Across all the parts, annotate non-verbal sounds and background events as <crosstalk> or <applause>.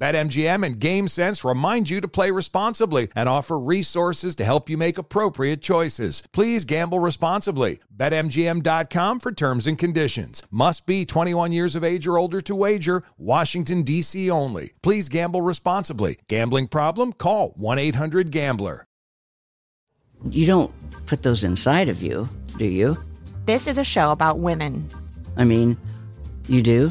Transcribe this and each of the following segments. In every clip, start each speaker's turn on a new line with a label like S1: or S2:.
S1: BetMGM and GameSense remind you to play responsibly and offer resources to help you make appropriate choices. Please gamble responsibly. BetMGM.com for terms and conditions. Must be 21 years of age or older to wager. Washington, D.C. only. Please gamble responsibly. Gambling problem? Call 1 800 Gambler.
S2: You don't put those inside of you, do you?
S3: This is a show about women.
S2: I mean, you do?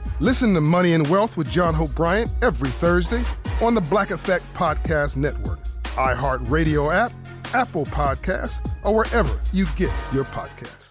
S4: Listen to Money and Wealth with John Hope Bryant every Thursday on the Black Effect Podcast Network, iHeartRadio app, Apple Podcasts, or wherever you get your podcasts.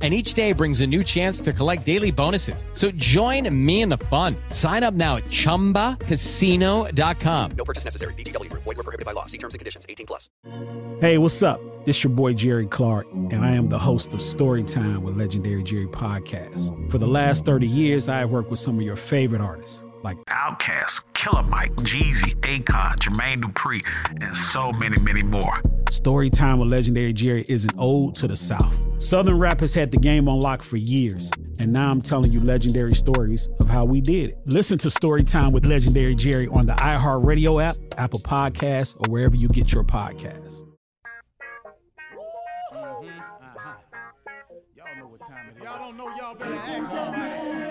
S5: And each day brings a new chance to collect daily bonuses. So join me in the fun. Sign up now at chumbacasino.com.
S6: No purchase necessary. VGW Group. Void were prohibited by law. See terms and conditions. 18 plus.
S7: Hey, what's up? This your boy Jerry Clark, and I am the host of Storytime with Legendary Jerry Podcast. For the last 30 years, I have worked with some of your favorite artists like
S8: Outkast, Killer Mike, Jeezy, Akon, Jermaine Dupri, and so many, many more.
S7: Storytime with Legendary Jerry is an ode to the South. Southern rap has had the game on lock for years, and now I'm telling you legendary stories of how we did it. Listen to Storytime with Legendary Jerry on the iHeartRadio app, Apple Podcasts, or wherever you get your podcasts. Mm-hmm. Uh-huh.
S9: Y'all know what time it is. Y'all don't know y'all better ask somebody.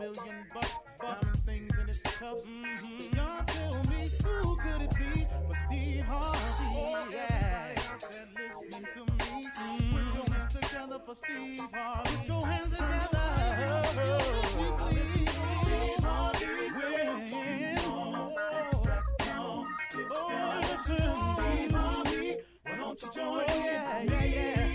S9: Million bucks, diamond things in its cuffs. Mm-hmm. Y'all tell me who could it be but Steve Harvey? Oh, yeah. Listening to me. Mm-hmm. Put your hands together for Steve Harvey. Put your hands together. Oh, listen Steve Harvey. Oh, listen, Steve Harvey. Why don't you join in? Yeah, yeah,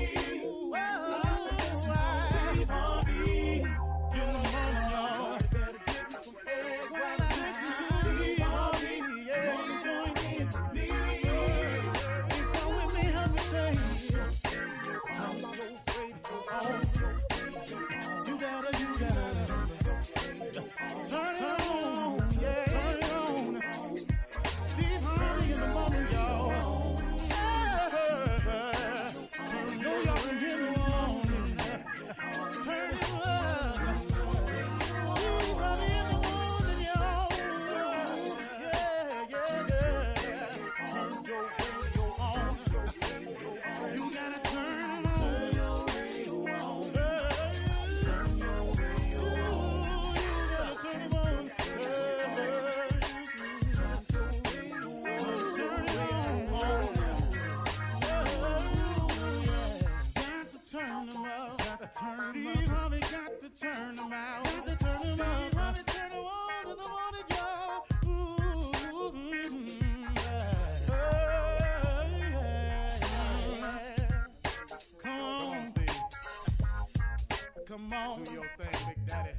S9: Come on. Do your thing, Big Daddy.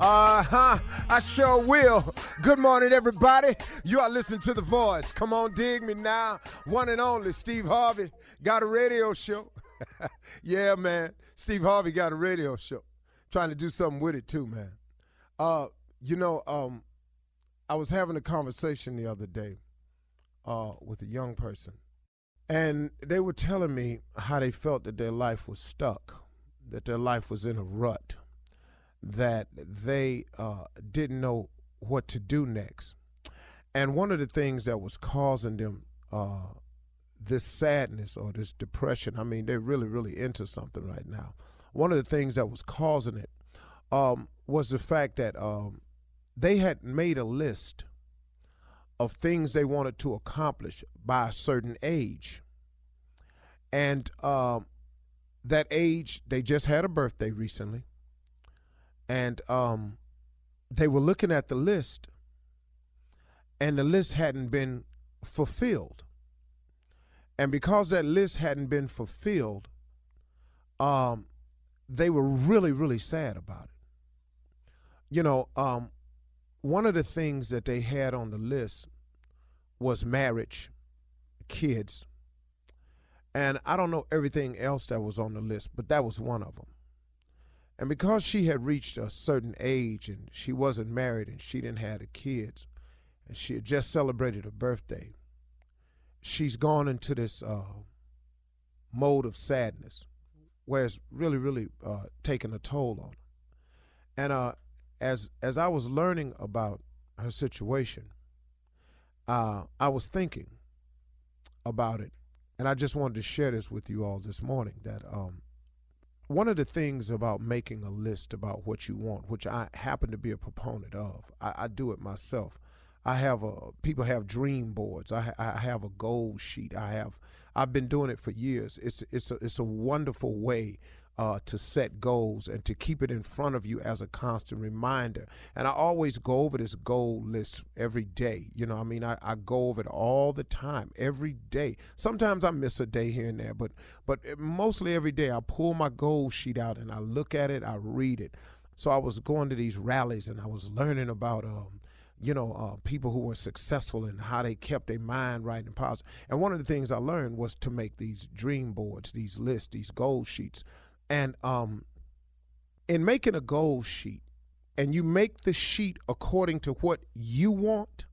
S10: Uh huh. I sure will. Good morning, everybody. You are listening to The Voice. Come on, dig me now. One and only Steve Harvey got a radio show. <laughs> yeah, man. Steve Harvey got a radio show. Trying to do something with it too, man. Uh, you know, um, I was having a conversation the other day uh, with a young person, and they were telling me how they felt that their life was stuck, that their life was in a rut that they uh, didn't know what to do next. And one of the things that was causing them uh, this sadness or this depression, I mean, they're really, really into something right now. One of the things that was causing it um, was the fact that um, they had made a list of things they wanted to accomplish by a certain age. And um, that age, they just had a birthday recently and um, they were looking at the list, and the list hadn't been fulfilled. And because that list hadn't been fulfilled, um, they were really, really sad about it. You know, um, one of the things that they had on the list was marriage, kids, and I don't know everything else that was on the list, but that was one of them. And because she had reached a certain age and she wasn't married and she didn't have the kids, and she had just celebrated her birthday, she's gone into this uh, mode of sadness where it's really, really uh, taking a toll on her. And uh, as as I was learning about her situation, uh, I was thinking about it, and I just wanted to share this with you all this morning. That um, one of the things about making a list about what you want, which I happen to be a proponent of, I, I do it myself. I have a people have dream boards. I, I have a goal sheet. I have I've been doing it for years. It's it's a it's a wonderful way uh, to set goals and to keep it in front of you as a constant reminder. And I always go over this goal list every day. You know, I mean, I, I go over it all the time, every day. Sometimes I miss a day here and there, but but mostly every day I pull my goal sheet out and I look at it, I read it. So I was going to these rallies and I was learning about um, you know, uh, people who were successful and how they kept their mind right and positive. And one of the things I learned was to make these dream boards, these lists, these goal sheets. And um, in making a goal sheet, and you make the sheet according to what you want,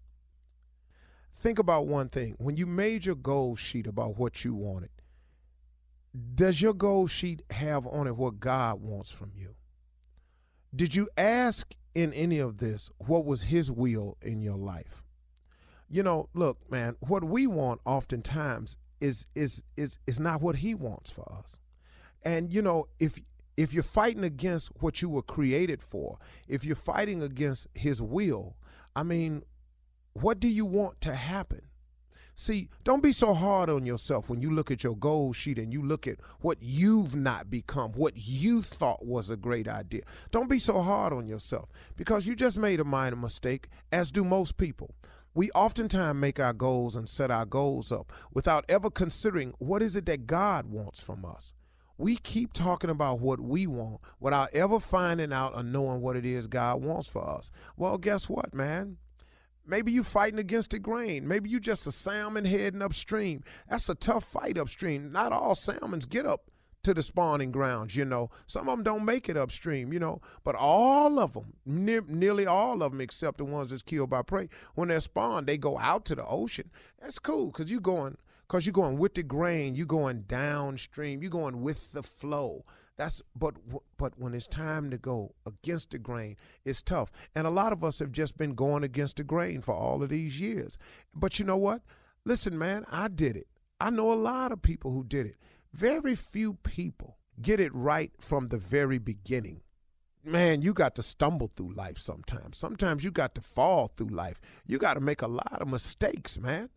S10: think about one thing. When you made your goal sheet about what you wanted, does your goal sheet have on it what God wants from you? Did you ask in any of this what was His will in your life? You know, look, man, what we want oftentimes is is is is not what He wants for us. And you know, if if you're fighting against what you were created for, if you're fighting against his will, I mean, what do you want to happen? See, don't be so hard on yourself when you look at your goal sheet and you look at what you've not become, what you thought was a great idea. Don't be so hard on yourself because you just made a minor mistake, as do most people. We oftentimes make our goals and set our goals up without ever considering what is it that God wants from us we keep talking about what we want without ever finding out or knowing what it is God wants for us. Well, guess what, man? Maybe you're fighting against the grain. Maybe you're just a salmon heading upstream. That's a tough fight upstream. Not all salmons get up to the spawning grounds, you know. Some of them don't make it upstream, you know. But all of them, ne- nearly all of them, except the ones that's killed by prey, when they're spawned, they go out to the ocean. That's cool because you're going because you're going with the grain, you're going downstream, you're going with the flow. That's but but when it's time to go against the grain, it's tough. And a lot of us have just been going against the grain for all of these years. But you know what? Listen, man, I did it. I know a lot of people who did it. Very few people get it right from the very beginning. Man, you got to stumble through life sometimes. Sometimes you got to fall through life. You got to make a lot of mistakes, man.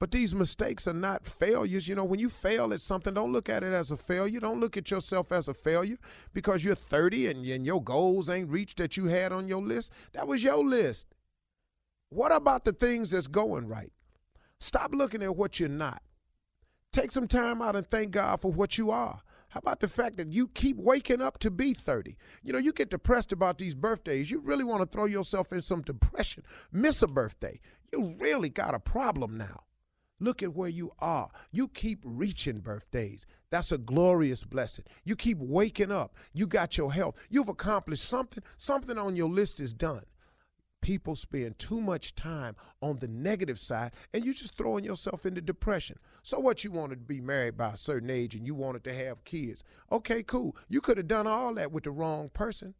S10: But these mistakes are not failures. You know, when you fail at something, don't look at it as a failure. Don't look at yourself as a failure because you're 30 and, and your goals ain't reached that you had on your list. That was your list. What about the things that's going right? Stop looking at what you're not. Take some time out and thank God for what you are. How about the fact that you keep waking up to be 30? You know, you get depressed about these birthdays. You really want to throw yourself in some depression. Miss a birthday. You really got a problem now. Look at where you are. You keep reaching birthdays. That's a glorious blessing. You keep waking up. You got your health. You've accomplished something. Something on your list is done. People spend too much time on the negative side and you're just throwing yourself into depression. So, what you wanted to be married by a certain age and you wanted to have kids. Okay, cool. You could have done all that with the wrong person.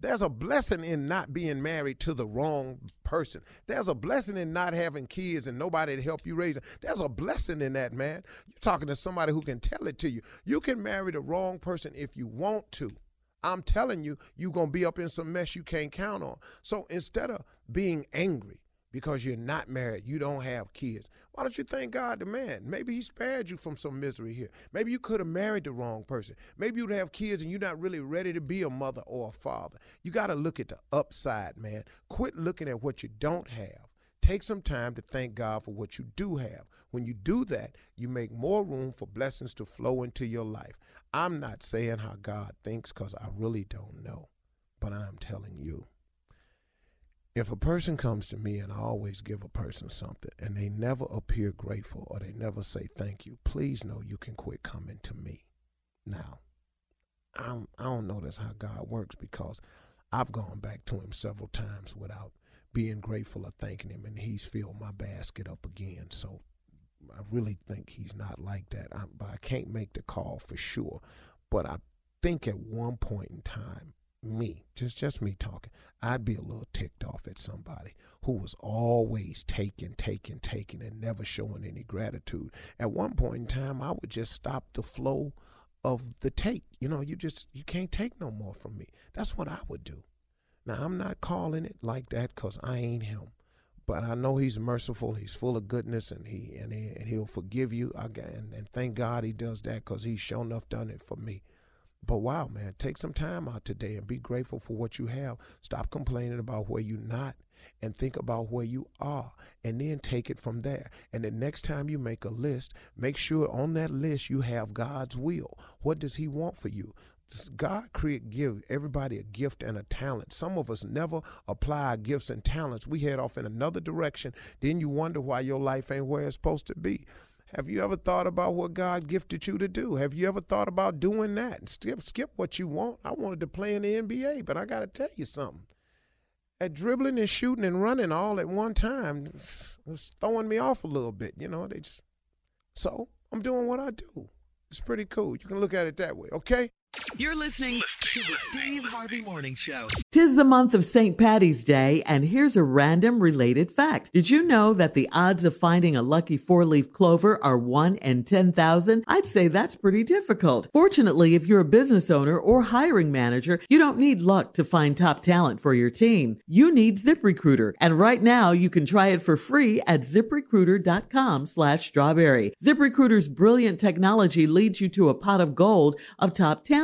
S10: There's a blessing in not being married to the wrong person. There's a blessing in not having kids and nobody to help you raise them. There's a blessing in that, man. You're talking to somebody who can tell it to you. You can marry the wrong person if you want to. I'm telling you, you're going to be up in some mess you can't count on. So instead of being angry, because you're not married, you don't have kids. Why don't you thank God the man? Maybe he spared you from some misery here. Maybe you could have married the wrong person. Maybe you'd have kids and you're not really ready to be a mother or a father. You got to look at the upside, man. Quit looking at what you don't have. Take some time to thank God for what you do have. When you do that, you make more room for blessings to flow into your life. I'm not saying how God thinks because I really don't know, but I'm telling you if a person comes to me and I always give a person something and they never appear grateful or they never say thank you, please know you can quit coming to me. Now, I don't, I don't know that's how God works because I've gone back to him several times without being grateful or thanking him, and he's filled my basket up again. So I really think he's not like that. I, but I can't make the call for sure. But I think at one point in time, me, just just me talking, I'd be a little ticked off at somebody who was always taking, taking, taking, and never showing any gratitude. At one point in time, I would just stop the flow of the take. You know, you just you can't take no more from me. That's what I would do. Now I'm not calling it like that because I ain't him, but I know he's merciful. He's full of goodness, and he and, he, and he'll forgive you. Again, and thank God he does that because he's shown enough done it for me. But wow, man, take some time out today and be grateful for what you have. Stop complaining about where you're not and think about where you are and then take it from there. And the next time you make a list, make sure on that list you have God's will. What does he want for you? God create give everybody a gift and a talent. Some of us never apply gifts and talents. We head off in another direction. Then you wonder why your life ain't where it's supposed to be. Have you ever thought about what God gifted you to do? Have you ever thought about doing that? Skip, skip what you want. I wanted to play in the NBA, but I got to tell you something. At dribbling and shooting and running all at one time, it's, it's throwing me off a little bit. You know, they just. So I'm doing what I do. It's pretty cool. You can look at it that way. Okay.
S11: You're listening to the Steve Harvey Morning Show.
S12: Tis the month of St. Patty's Day, and here's a random related fact. Did you know that the odds of finding a lucky four leaf clover are 1 in 10,000? I'd say that's pretty difficult. Fortunately, if you're a business owner or hiring manager, you don't need luck to find top talent for your team. You need ZipRecruiter, and right now you can try it for free at ziprecruiter.com slash strawberry. ZipRecruiter's brilliant technology leads you to a pot of gold of top talent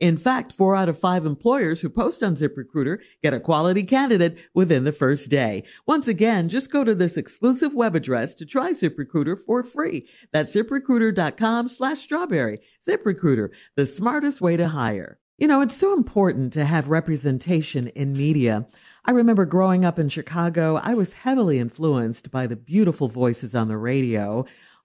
S12: In fact, four out of five employers who post on ZipRecruiter get a quality candidate within the first day. Once again, just go to this exclusive web address to try ZipRecruiter for free. That's ziprecruiter.com slash strawberry. ZipRecruiter, the smartest way to hire. You know, it's so important to have representation in media. I remember growing up in Chicago, I was heavily influenced by the beautiful voices on the radio.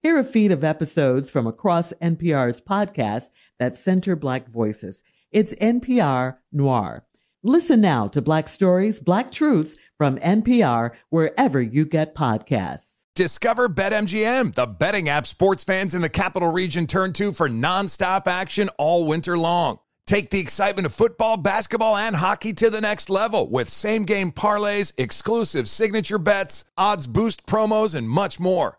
S12: Hear a feed of episodes from across NPR's podcasts that center Black voices. It's NPR Noir. Listen now to Black Stories, Black Truths from NPR wherever you get podcasts.
S1: Discover BetMGM, the betting app sports fans in the capital region turn to for nonstop action all winter long. Take the excitement of football, basketball, and hockey to the next level with same game parlays, exclusive signature bets, odds boost promos, and much more.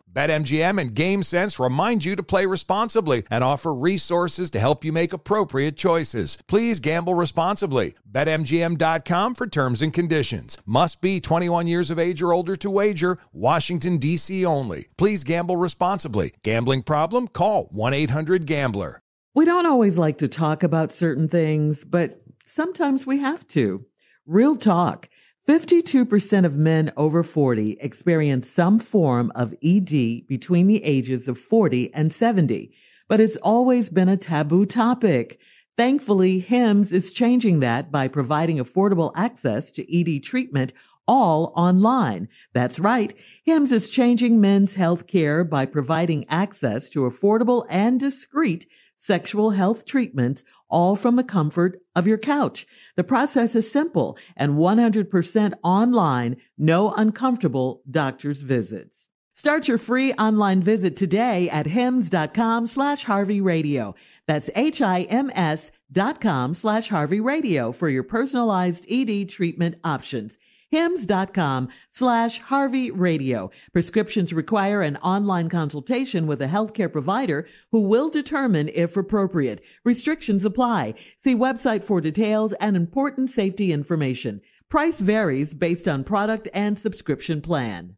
S1: BetMGM and GameSense remind you to play responsibly and offer resources to help you make appropriate choices. Please gamble responsibly. BetMGM.com for terms and conditions. Must be 21 years of age or older to wager. Washington, D.C. only. Please gamble responsibly. Gambling problem? Call 1 800 Gambler.
S12: We don't always like to talk about certain things, but sometimes we have to. Real talk. 52% of men over 40 experience some form of ED between the ages of 40 and 70, but it's always been a taboo topic. Thankfully, HIMS is changing that by providing affordable access to ED treatment all online. That's right. HIMS is changing men's health care by providing access to affordable and discreet sexual health treatments, all from the comfort of your couch. The process is simple and 100% online, no uncomfortable doctor's visits. Start your free online visit today at hims.com slash Harvey Radio. That's H-I-M-S dot com slash Harvey Radio for your personalized ED treatment options hims.com slash Harvey Radio. Prescriptions require an online consultation with a healthcare provider who will determine if appropriate. Restrictions apply. See website for details and important safety information. Price varies based on product and subscription plan.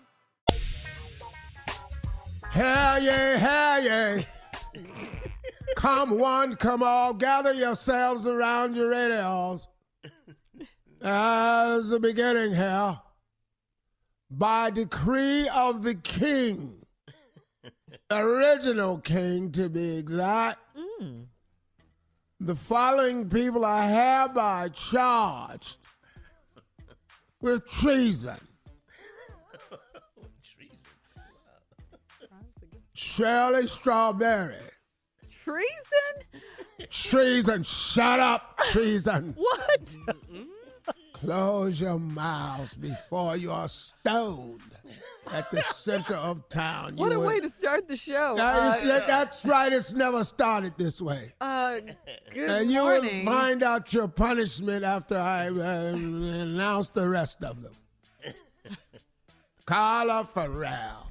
S10: Hell yeah, hell yeah. come one, come all, gather yourselves around your radios. As the beginning here, by decree of the king, original king to be exact, mm. the following people are hereby charged with treason. Shirley Strawberry.
S13: Treason?
S10: Treason. Shut up, treason. <laughs>
S13: What?
S10: Close your mouths before you are stoned at the center of town.
S13: What
S10: You
S13: a
S10: will-
S13: way to start the show. Uh,
S10: that's right. It's never started this way.
S13: uh, good
S10: and you
S13: morning.
S10: will find out your punishment after I uh, announce the rest of them. Carla Ferrell.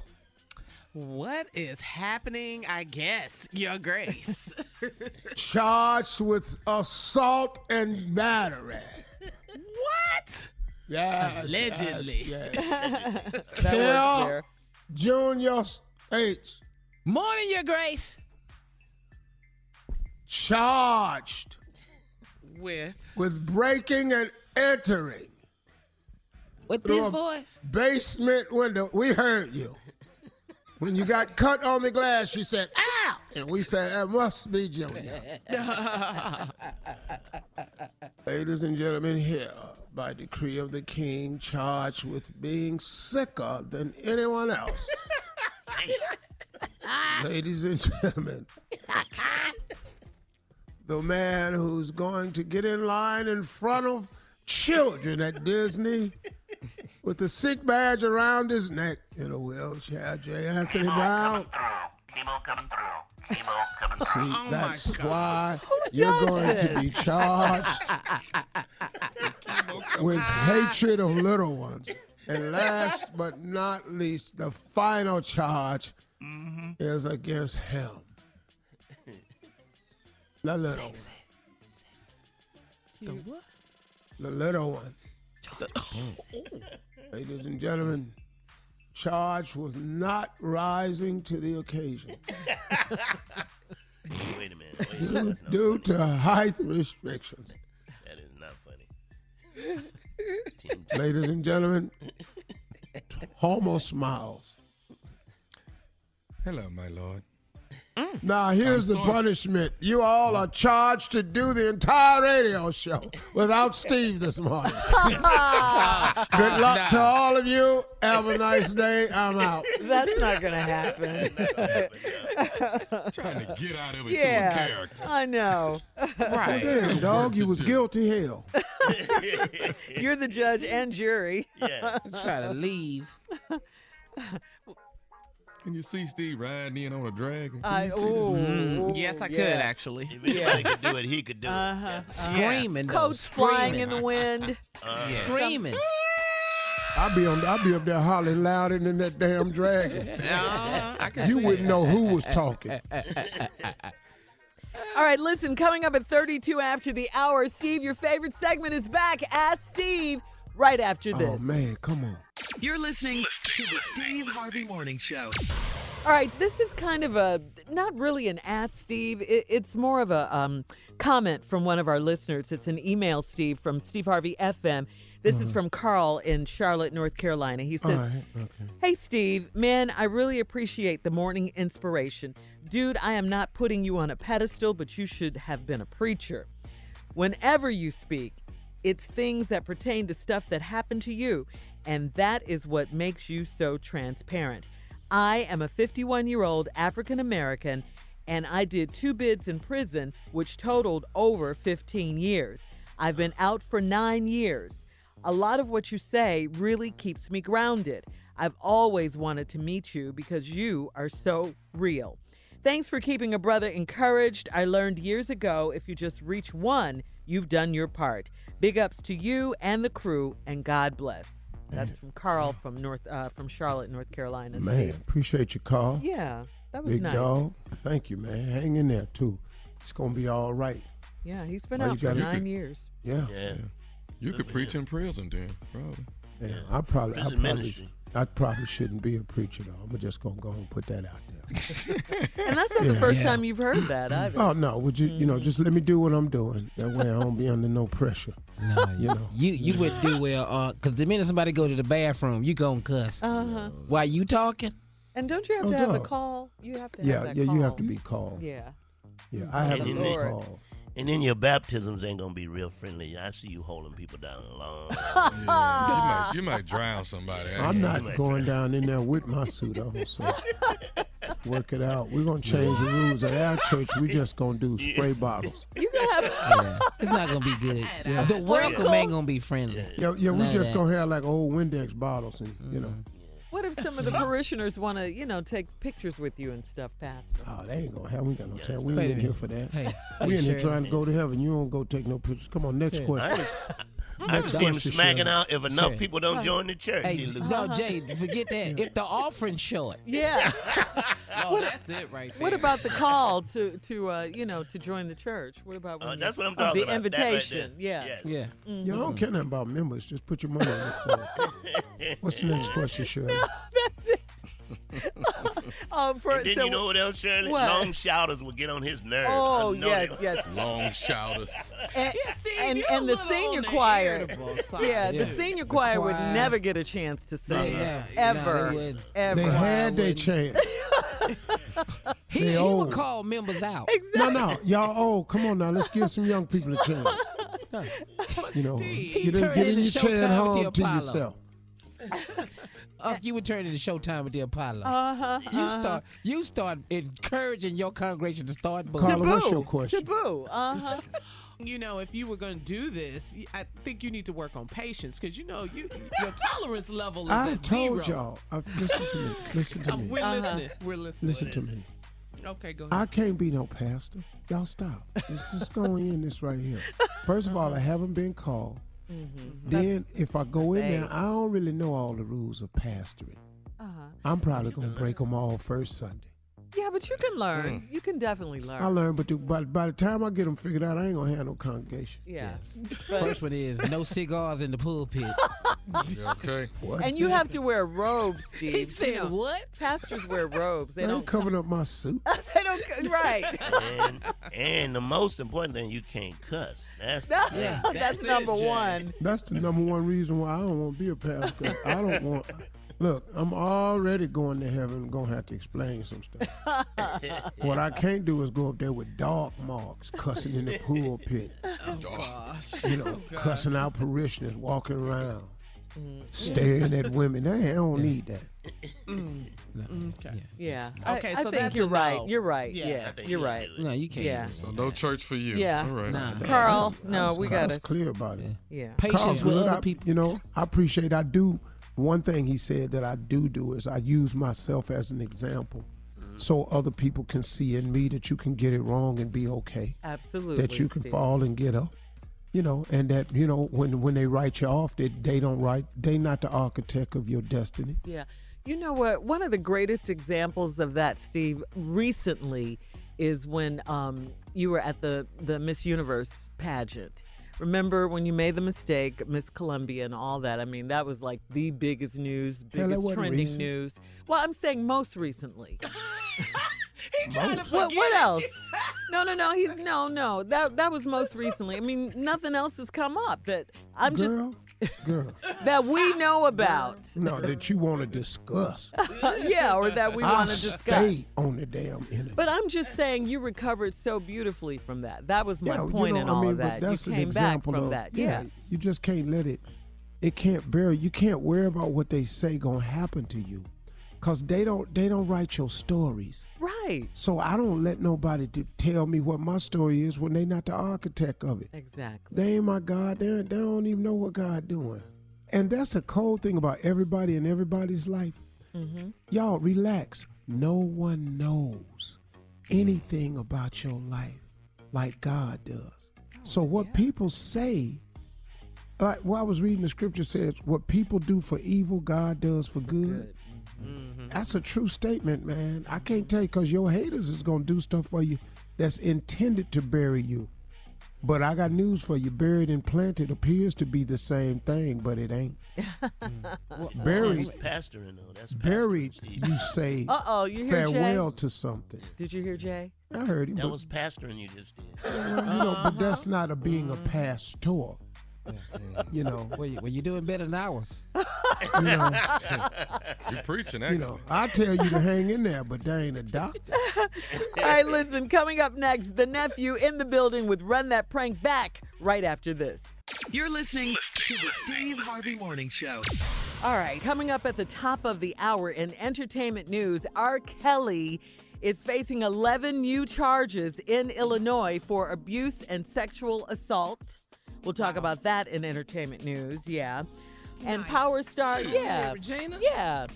S14: What is happening? I guess, Your Grace. <laughs>
S10: charged with assault and battery.
S14: what?
S10: Yes,
S14: Allegedly.
S10: yes, yes. <laughs>
S13: works
S10: Junior H.
S14: Morning, Your Grace.
S10: Charged
S14: With
S10: with breaking and entering
S14: with this voice.
S10: basement window. We heard you. When you got cut on the glass, she said, ow! And we said, that must be Junior. <laughs> Ladies and gentlemen, here, by decree of the king, charged with being sicker than anyone else. <laughs> Ladies and gentlemen, the man who's going to get in line in front of children at Disney with the sick badge around his neck in a wheelchair, J. Anthony Brown.
S15: Chemo coming through. Chemo coming through.
S10: See,
S14: Oh
S10: that's why you're going to be charged with hatred of little ones. And last but not least, the final charge is against him. The little one.
S14: The what?
S10: The little one. <laughs> Ladies and gentlemen, charged with not rising to the occasion <laughs>
S15: Wait a minute. Wait a
S10: due,
S15: minute.
S10: Due to height restrictions.
S15: That is not funny. <laughs>
S10: Ladies and gentlemen, Homo smiles.
S16: Hello, my lord. Mm.
S10: Now, here's the punishment. You all are charged to do the entire radio show without Steve this morning. <laughs> Good luck to all of you. Have a nice day. I'm out.
S12: That's not going to happen. <laughs>
S16: Trying to get out of it
S12: yeah,
S16: through a character.
S12: I know.
S10: Well, damn, dog, you was guilty hell.
S12: You're the judge and jury.
S15: Yeah. <laughs>
S14: Try to leave.
S16: Can you see Steve riding in on a dragon? Can
S12: I, ooh,
S14: Mm, yes, I could actually.
S15: If anybody could do it, he could do it.
S12: Uh-huh.
S14: Screaming, though,
S12: Coats flying in the wind. <laughs>
S15: Uh,
S14: Screaming.
S10: I'll be on. I'll be up there hollering louder than that damn dragon. <laughs>
S14: Uh, I can
S10: You wouldn't
S14: that.
S10: know who was talking. <laughs>
S12: All right, listen, coming up at 32 after the hour, Steve, your favorite segment is back. Ask Steve right after this.
S10: Oh man, come on.
S11: You're listening to the Steve Harvey Morning Show.
S12: All right, this is kind of a not really an ask Steve. It, it's more of a um, comment from one of our listeners. It's an email, Steve, from Steve Harvey FM. This is from Carl in Charlotte, North Carolina. He says,
S10: right, okay.
S12: Hey, Steve, man, I really appreciate the morning inspiration. Dude, I am not putting you on a pedestal, but you should have been a preacher. Whenever you speak, it's things that pertain to stuff that happened to you, and that is what makes you so transparent. I am a 51 year old African American, and I did two bids in prison, which totaled over 15 years. I've been out for nine years. A lot of what you say really keeps me grounded. I've always wanted to meet you because you are so real. Thanks for keeping a brother encouraged. I learned years ago if you just reach one, you've done your part. Big ups to you and the crew, and God bless. That's from Carl from North uh, from Charlotte, North Carolina.
S10: Man,
S12: Steve.
S10: appreciate your call.
S12: Yeah, that was
S10: Big
S12: nice.
S10: dog. Thank you, man. Hang in there too. It's gonna be all right.
S12: Yeah, he's been
S10: All you
S12: out for
S10: gotta-
S12: nine years.
S10: Yeah.
S15: Yeah.
S16: You could preach in prison then, probably.
S10: Yeah, I probably, I
S15: Prison
S10: probably,
S15: ministry.
S10: I probably shouldn't be a preacher though. I'm just gonna go and put that out there. <laughs>
S12: And that's not the first
S10: Yeah.
S12: time you've heard that either.
S10: Oh no, would you, you know, just let me do what I'm doing. That way I don't be under no pressure.
S17: No,
S10: You know.
S17: you you would do well, uh, cause the minute somebody go to the bathroom, you gonna cuss.
S12: Uh-huh.
S17: While you talking?
S12: And don't you have
S10: Oh,
S12: to have a call? You have to
S10: Yeah,
S12: have that
S10: yeah,
S12: call.
S10: you have to be called.
S12: Yeah.
S10: Yeah, I have
S15: And
S10: to
S15: then
S10: be
S15: they-
S10: called.
S15: And then your baptisms ain't gonna be real friendly. I see you holding people down along. <laughs>
S16: Yeah, you might you might drown somebody.
S10: I'm
S15: You
S10: not
S15: might
S10: going down in there with my suit on, so work it out. We're gonna change the rules at our church. We just gonna do spray bottles.
S12: You can have
S17: Yeah. <laughs> It's not gonna be good.
S10: Yeah.
S17: The welcome ain't gonna be friendly.
S10: Yeah, yeah, we just
S17: that.
S10: gonna have like old Windex bottles, and you know, mm-hmm.
S12: What if some of the parishioners want to, you know, take pictures with you and stuff, Pastor?
S10: oh, they ain't gonna have. We ain't got no time. We ain't in here for that.
S17: Hey,
S10: we
S17: hey,
S10: in here trying to go to heaven. You don't go take no pictures. Come on, next
S17: Shirley.
S15: I
S10: question.
S15: Just, I can see him smacking
S10: Shirley.
S15: out if enough
S17: Sure.
S15: people don't join the church.
S17: Hey, no, Jay, forget that. If the <laughs> offering short,
S12: Yeah. <laughs>
S14: Oh, <laughs> that's it right there.
S12: what about the call to to uh, you know to join the church? What about
S15: Uh, that's what I'm
S12: oh,
S15: talking
S12: the
S15: about. That right there.
S12: invitation? yeah.
S15: Yes.
S17: yeah.
S10: Y'all don't care nothing about members. Just put your money on this thing. What's the next question, Shirley?
S12: Oh, for
S15: And then
S12: so
S15: you know what else, Shirley?
S12: What?
S15: Long shouters will get on his nerves.
S12: Oh yes,
S15: they-
S12: yes.
S16: Long shouters. <laughs>
S12: And,
S14: Steve,
S12: and, and the senior choir,
S14: irritable side,
S12: yeah, the
S14: too.
S12: senior
S17: The
S12: choir would never get a chance to sing
S17: Yeah, yeah. No,
S12: ever,
S17: they
S12: ever.
S10: They had their chance. <laughs>
S17: He,
S10: They
S17: he would call members out.
S10: No, no, y'all old. Come on now, let's give some young people a chance. <laughs> You know,
S17: He
S10: get in,
S17: turned
S10: get in
S17: into
S10: your chair and
S17: Showtime with
S10: to yourself.
S17: Uh, you would turn into Showtime with the Apollo.
S12: Uh-huh,
S17: You
S12: uh-huh.
S17: start you start encouraging your congregation to start booing.
S10: Carla, what's your
S12: Taboo,
S10: question?
S12: taboo. Uh huh.
S14: You know, if you were going to do this, I think you need to work on patience because you know you your tolerance level is
S10: I've
S14: at
S10: told
S14: zero.
S10: y'all. Uh, listen to me. Listen to
S14: Uh, <laughs>
S10: me.
S14: We're
S12: Uh-huh.
S14: listening. We're listening.
S10: Listen to me.
S14: Okay, go ahead.
S10: I can't be no pastor. Y'all stop. Let's just go in this right here. First of all, I haven't been called.
S12: Mm-hmm.
S10: Then, if I go in there, I don't really know all the rules of pastoring.
S12: Uh huh.
S10: I'm probably gonna break them all first Sunday.
S12: Yeah, but you can learn. Mm. You can definitely learn.
S10: I learn, but the, by, by the time I get them figured out, I ain't gonna have no congregation.
S12: Yeah. <laughs>
S17: First one is no cigars in the pulpit. <laughs>
S16: Yeah, okay.
S10: What?
S12: And you have to wear robes, Steve. <laughs>
S17: He
S12: You
S17: said
S12: know,
S17: what?
S12: Pastors wear robes. They
S10: I ain't
S12: don't.
S10: covering up my suit.
S12: They don't. Right.
S15: and, and the most important thing, you can't cuss. That's
S12: That-
S17: Yeah,
S12: that's,
S14: that's it,
S12: number
S14: Jay.
S12: one.
S10: That's the number one reason why I don't want to be a pastor. 'cause I don't want. Look, I'm already going to heaven. Gonna have to explain some stuff. <laughs> what I can't do is go up there with dog marks, cussing in the pulpit. <laughs>
S14: oh gosh.
S10: You know,
S14: Oh,
S10: cussing out parishioners, walking around, mm. staring at women. Hey, I don't need that. Mm.
S14: Mm, okay.
S12: Yeah.
S14: Okay,
S12: I, I think
S14: that's
S12: you're right.
S14: no.
S12: You're right.
S14: Yeah,
S12: Yeah. You're
S15: you
S12: right.
S17: No, you can't.
S12: Yeah.
S16: So no church for you.
S12: Yeah.
S16: All right.
S17: Nah.
S12: Carl,
S10: I
S12: no,
S10: was-
S12: we
S10: I
S12: got
S10: was
S12: to.
S10: clear about it.
S12: Yeah.
S17: Patience
S10: Carl,
S17: with
S10: what
S17: other
S10: I-
S17: people.
S10: You know, I appreciate. I do. One thing he said that I do do is I use myself as an example, so other people can see in me that you can get it wrong and be okay.
S12: Absolutely.
S10: that you can
S12: Steve.
S10: fall and get up. You know, and that you know when when they write you off, they they don't write. They not the architect of your destiny.
S12: Yeah. You know what? One of the greatest examples of that, Steve, recently is when um, you were at the, the Miss Universe pageant. Remember when you made the mistake, Miss Colombia and all that? I mean, that was like the biggest news, biggest
S10: wasn't
S12: trending
S10: recent.
S12: news. Well, I'm saying most recently. <laughs>
S14: He trying to
S12: What, what else? <laughs> No, no, no. He's no, no. That that was most recently. I mean, nothing else has come up that I'm
S10: girl, girl, <laughs>
S12: that we know about.
S10: no, that you want to discuss. <laughs>
S12: yeah, or that we want to discuss.
S10: stay on the damn internet.
S12: But I'm just saying you recovered so beautifully from that. That was my
S10: Yeah, you know,
S12: in
S10: I
S12: all
S10: mean,
S12: of that. You
S10: that's an
S12: came back
S10: example
S12: from
S10: of-
S12: that. Yeah.
S10: you just can't let it. It can't bear. You can't worry about what they say gonna happen to you, cause they don't. They don't write your stories.
S12: Right.
S10: So I don't let nobody to tell me what my story is when they not the architect of it.
S12: Exactly.
S10: They ain't my God. They, they don't even know what God doing. And that's a cold thing about everybody in everybody's life.
S12: Mm-hmm.
S10: Y'all relax. No one knows anything about your life like God does. So what people say, like what I was reading the scripture says, what people do for evil, God does for good. Mm-hmm. That's a true statement, man. I can't tell you because your haters is gonna do stuff for you that's intended to bury you. But I got news for you. Buried and planted appears to be the same thing, but it ain't. <laughs> Mm. Buried,
S15: That's pastoring though. That's
S10: buried.
S15: Steve.
S10: You say <laughs>
S12: Uh oh, you hear Jay?
S10: farewell to something.
S12: Did you hear Jay?
S10: I heard him.
S15: That
S10: but,
S15: was pastoring you just did.
S10: well, you know, but that's uh-huh. not a being a mm. pastor. You know,
S17: Well, you, well, you're doing better than ours. <laughs>
S10: you know,
S16: You're preaching,
S10: you know. I tell you to hang in there, but there ain't a doctor. <laughs>
S12: All right, listen, coming up next, the nephew in the building with Run That Prank back right after this.
S11: You're listening to the Steve Harvey Morning Show.
S12: All right, coming up at the top of the hour in entertainment news, R. Kelly is facing 11 new charges in Illinois for abuse and sexual assault. We'll talk about that in entertainment news, yeah. And Power Star, yeah.
S17: Regina?
S12: Yeah.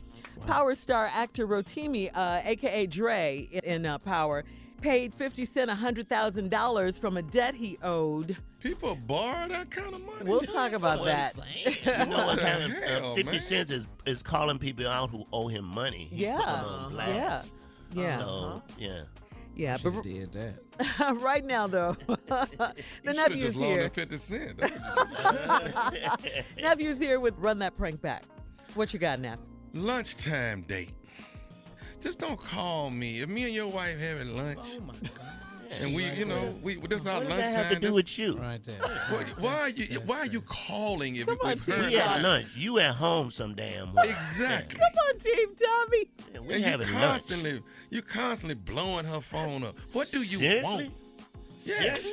S12: Power Star actor Rotimi, uh, aka Dre in uh, Power, paid 50 Cent $100,000 from a debt he owed.
S16: People borrow that kind of money.
S12: We'll talk about that.
S15: You know <laughs> what's happening?
S16: Hell,
S15: Uh, Fifty
S16: man.
S15: Cent is, is calling people out who owe him money.
S12: Yeah. <laughs>
S15: putting them on blast.
S12: Yeah. Yeah.
S15: So yeah.
S12: Yeah,
S17: Should've
S12: but
S17: did that. <laughs>
S12: right now though, <laughs> the
S16: You
S12: nephew's
S16: just loaned
S12: here.
S16: him 50 cents. That's you should
S12: Nephew's here with Run That Prank Back. What you got, Neff?
S16: Lunchtime date. just don't call me. If me and your wife having lunch,
S14: Oh my God.
S16: And we, you know, we this our
S15: What does that have to do
S16: this-
S15: with you?
S17: Right there.
S16: Why, why are you? Why are you calling if, if her
S15: We at
S16: and-
S15: lunch. You at home some damn way.
S16: Exactly.
S12: Come on, Team Tommy.
S15: Yeah, we
S16: and you
S15: having lunch.
S16: constantly, you constantly blowing her phone up. What do you
S15: Seriously?
S16: want? Yes.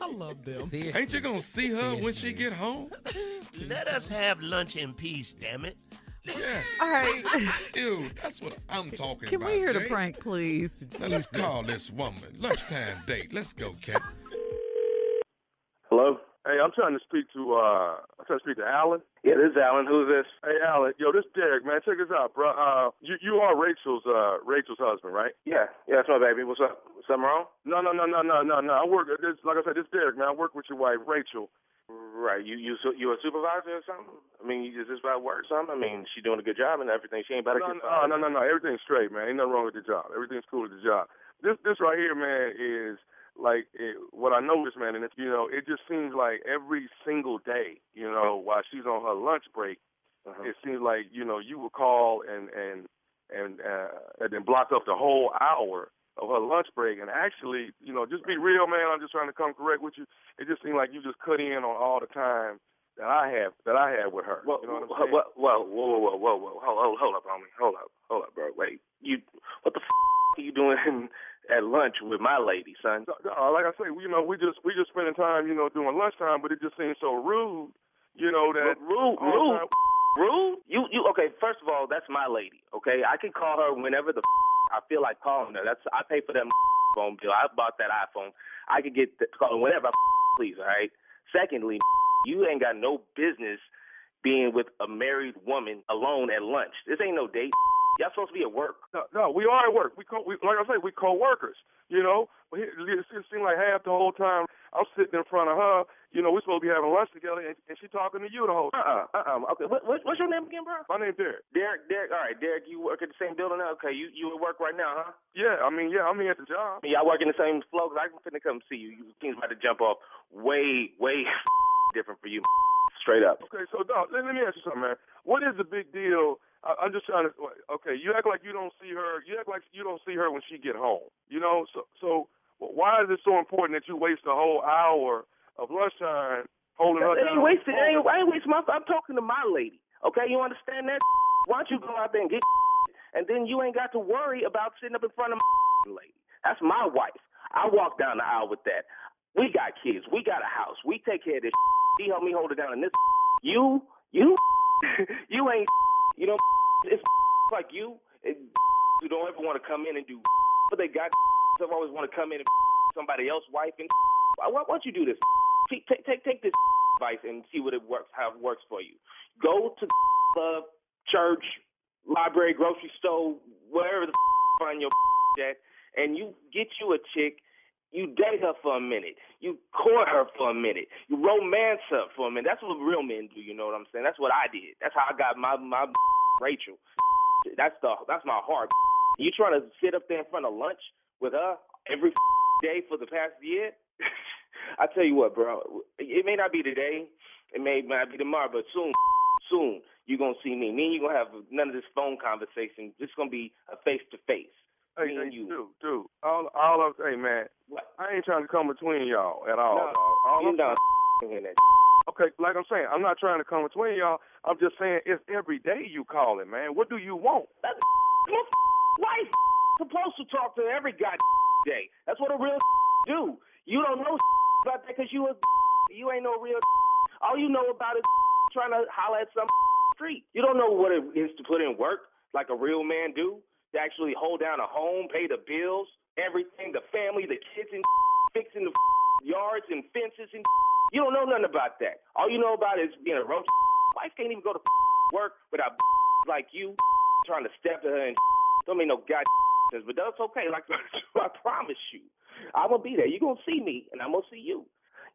S14: I love them. Seriously.
S16: Ain't you gonna see her when she get home?
S15: Let us have lunch in peace, damn it.
S16: Yes.
S12: All right. <laughs>
S16: Ew, that's what I'm talking
S12: Can
S16: about.
S12: we hear the
S16: Jay.
S12: prank, please?
S16: Now let's call this woman. Lunchtime date. Let's go, Cat.
S18: Hello? Hey, I'm trying to speak to uh I'm trying to speak to Alan. Yeah, this is Alan. Who's this? Hey Alan, yo, this Derek, man. Check this out, bro. Uh you you are Rachel's uh Rachel's husband, right? Yeah, yeah, that's my baby. What's up? Something wrong? No, no, no, no, no, no, no. I work this like I said, this Derek, man, I work with your wife, Rachel. Right. You you su- you a supervisor or something? I mean, is this about work or something? I mean, she doing a good job and everything. She ain't about to
S19: No,
S18: get
S19: no, no, no, no. Everything's straight, man. Ain't nothing wrong with the job. Everything's cool with the job. This, this right here, man, is like it, what I noticed, man. And it's, you know, it just seems like every single day, you know, while she's on her lunch break, it seems like you know you would call and and and uh, and then block up the whole hour of her lunch break. And actually, you know, just be real, man. I'm just trying to come correct with you. It just seemed like you just cut in on all the time that I have that I had with her.
S18: Well, you know what I'm well, saying? well, well, whoa, whoa, whoa, whoa, whoa, hold, hold, hold up, homie, hold up, hold up, bro. Wait, you, what the f- are you doing <laughs> at lunch with my lady, son?
S19: Uh, like I say, you know, we just we just spending time, you know, doing lunchtime, but it just seems so rude, you know, that
S18: rude, rude,
S19: time-
S18: rude. You, you, okay? First of all, that's my lady. Okay, I can call her whenever the I feel like calling her. That's I pay for them <laughs> phone bill. I bought that iPhone. I could get the call whenever I <laughs> please. All right. Secondly, <laughs> you ain't got no business being with a married woman alone at lunch. This ain't no date. Y'all supposed to be at work.
S19: No, no, we are at work. We, co- we like I say, we co-workers. You know, it, it seemed like half the whole time I'm sitting in front of her. You know, we're supposed to be having lunch together, and, and she talking to you the whole time.
S18: Uh, uh, uh. Okay, what, what, what's your name again, bro?
S19: My name's Derek.
S18: Derek, Derek. All right, Derek. You work at the same building now? Okay, you you at work right now, huh?
S19: Yeah, I mean, yeah, I'm here at the job.
S18: Y'all work in the same flow? Cause I'm finna come see you. You things about to jump off way, way <laughs> different for you. <laughs> Straight up.
S19: Okay, so dog, let, let me ask you something, man. What is the big deal? I, I'm just trying to. Okay, you act like you don't see her. You act like you don't see her when she get home. You know, so so why is it so important that you waste a whole hour of lunchtime holding her
S18: It ain't wasted. It ain't, I ain't wasting my. I'm talking to my lady. Okay, you understand that? Why don't you go out there and get, and then you ain't got to worry about sitting up in front of my lady. That's my wife. I walk down the aisle with that. We got kids. We got a house. We take care of this. She helped me hold it down. And this, you, you, <laughs> you ain't. You know, it's like you. Who don't ever want to come in and do, but they got. Some always want to come in and somebody else's wife and. Why, don't you do this? Take take take, this advice and see what it works how it works for you. Go to the church, library, grocery store, wherever the find your at, and you get you a chick. You date her for a minute. You court her for a minute. You romance her for a minute. That's what real men do. You know what I'm saying? That's what I did. That's how I got my my <laughs> Rachel. That's the that's my heart. You trying to sit up there in front of lunch with her every <laughs> day for the past year? <laughs> I tell you what, bro. It may not be today. It may not be tomorrow, but soon, soon you're gonna see me. Me and you gonna have none of this phone conversation. It's gonna be a face to face.
S19: Hey, hey, dude, dude. All, all of, hey, man. I ain't trying to come between y'all at all.
S18: No.
S19: All
S18: you done <laughs> in that.
S19: Okay, like I'm saying, I'm not trying to come between y'all. I'm just saying it's every day you call it, man. What do you want?
S18: That's <laughs> my <laughs> wife supposed to talk to every god day. That's what a real do. You don't know about that because you a you ain't no real. All you know about is trying to holler at some street. You don't know what it is to put in work like a real man do. To actually hold down a home, pay the bills, everything, the family, the kids, and <laughs> fixing the <laughs> yards and fences and. <laughs> You don't know nothing about that. All you know about is being a roach. Wife can't even go to work without like you trying to step to her and don't make no god sense. But that's okay. Like I promise you, I'm gonna be there. You're gonna see me, and I'm gonna see you.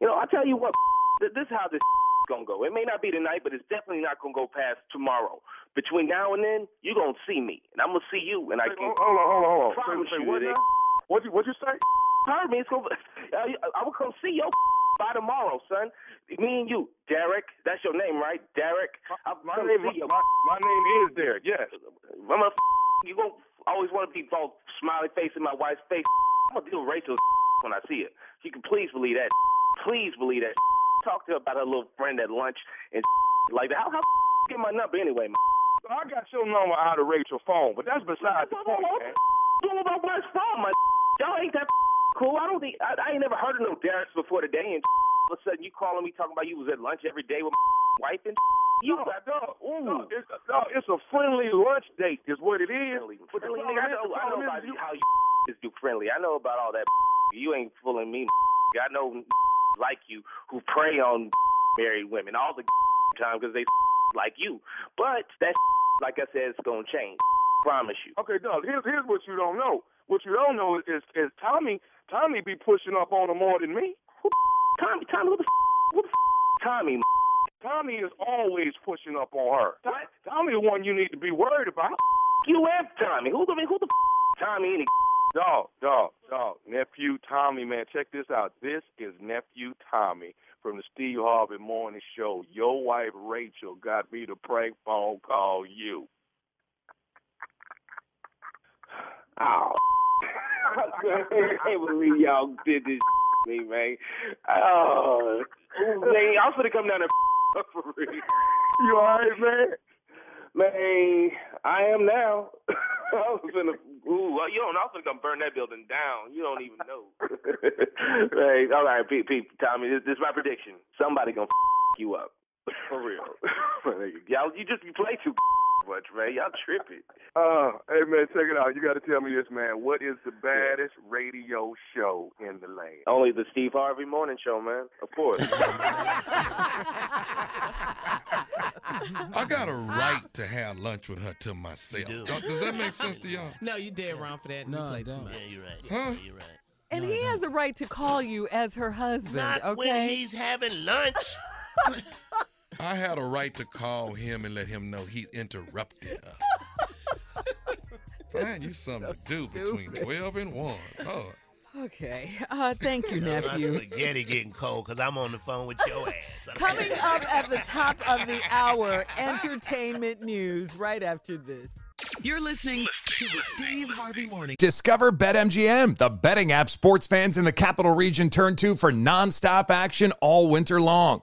S18: You know, I tell you what, this is how this gonna go. It may not be tonight, but it's definitely not gonna go past tomorrow. Between now and then, you're gonna see me, and I'm gonna see you, and I
S19: Hey, hold on, hold on, hold on.
S18: promise
S19: Say- say
S18: you
S19: what
S18: that it-
S19: now? What you what you say?
S18: Heard me. It's gonna, I, I will come see your <laughs> by tomorrow, son. Me and you, Derek. That's your name, right? Derek.
S19: My name, my,
S18: your
S19: my, my name is Derek. Yes.
S18: I'm a <laughs> you gonna always want to be both smiley face in my wife's face. I'm gonna deal with Rachel <laughs> when I see her. You can please believe that. Please believe that. Talk to her about her little friend at lunch and like that. How how get my number anyway, man?
S19: I got your number out of Rachel's phone, but that's beside the point, man.
S18: Doing about my phone, my <laughs> y'all ain't that <laughs> cool. I don't think I, I ain't never heard of no Derek's before today, and <laughs> all of a sudden you calling me talking about you was at lunch every day with my wife and you.
S19: No, no, no, it's, no, it's a friendly lunch date, is what it is. But
S18: Friendly, nigga, I know,
S19: the
S18: I know about
S19: you-
S18: how you is do friendly. I know about all that. You ain't fooling me. I know like you who prey on married women all the time because they like you. But that, <laughs> like I said, it's gonna change. Promise you.
S19: Okay, Doug. Here's here's what you don't know. What you don't know is is Tommy. Tommy be pushing up on her more than me. <laughs>
S18: Tommy, Tommy, who the <laughs> who the Tommy?
S19: Tommy is always pushing up on her. Tommy the one you need to be worried about.
S18: You and Tommy. Who the who the Tommy? Any
S19: Dog, dog, dog. Nephew Tommy, man, check this out. This is nephew Tommy from the Steve Harvey Morning Show. Your wife Rachel got me to prank phone call you.
S18: Oh, I can't believe y'all did this to <laughs> me, man. Oh, man, I was gonna come down and <laughs> for real.
S19: You alright, man?
S18: Man, I am now. I was gonna, ooh, you don't. I was gonna burn that building down. You don't even know. <laughs> right, all right, Pete, Pete, Tommy. This, this is my prediction. Somebody gonna f- you up for real. <laughs> y'all, you just you play too much, man. Y'all tripping.
S19: Uh, hey man, check it out. You got to tell me this, man. What is the baddest radio show in the land?
S18: Only the Steve Harvey Morning Show, man. Of course. <laughs>
S16: I got a right to have lunch with her to myself. Y'all- Does that make sense to y'all? <laughs>
S14: No, you dead wrong for that. No, you play too much.
S15: Yeah, you're right.
S16: Huh?
S15: You're right.
S12: And he has a right to call you as her husband,
S15: Not
S12: okay?
S15: when he's having lunch. <laughs>
S16: I had a right to call him and let him know he interrupted us. Find you something to do between 12 and 1. Oh,
S12: Okay. Uh, thank you, <laughs> nephew.
S15: My
S12: nephew.
S15: spaghetti getting cold because I'm on the phone with your ass.
S12: Coming up at the top of the hour, entertainment news right after this.
S11: You're listening to the Steve Harvey Morning.
S1: Discover BetMGM, the betting app sports fans in the capital region turn to for nonstop action all winter long.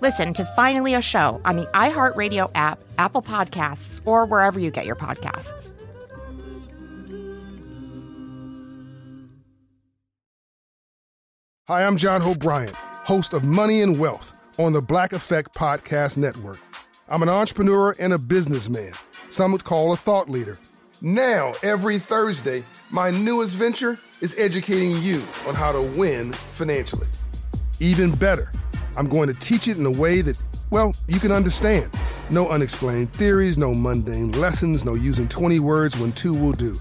S3: Listen to Finally a Show on the iHeartRadio app, Apple Podcasts, or wherever you get your podcasts.
S4: Hi, I'm John Hope Bryant, host of Money and Wealth on the Black Effect Podcast Network. I'm an entrepreneur and a businessman, some would call a thought leader. Now, every Thursday, my newest venture is educating you on how to win financially. Even better, I'm going to teach it in a way that, well, you can understand. No unexplained theories, no mundane lessons, no using 20 words when two will do.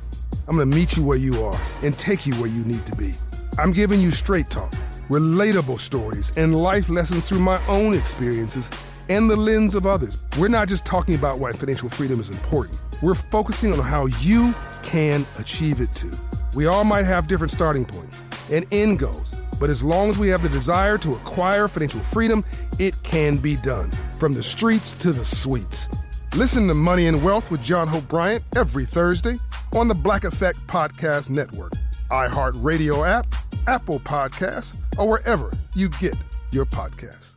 S4: I'm gonna meet you where you are and take you where you need to be. I'm giving you straight talk, relatable stories, and life lessons through my own experiences and the lens of others. We're not just talking about why financial freedom is important, we're focusing on how you can achieve it too. We all might have different starting points and end goals, but as long as we have the desire to acquire financial freedom, it can be done. From the streets to the suites. Listen to Money and Wealth with John Hope Bryant every Thursday on the Black Effect Podcast Network, iHeartRadio app, Apple Podcasts, or wherever you get your podcasts.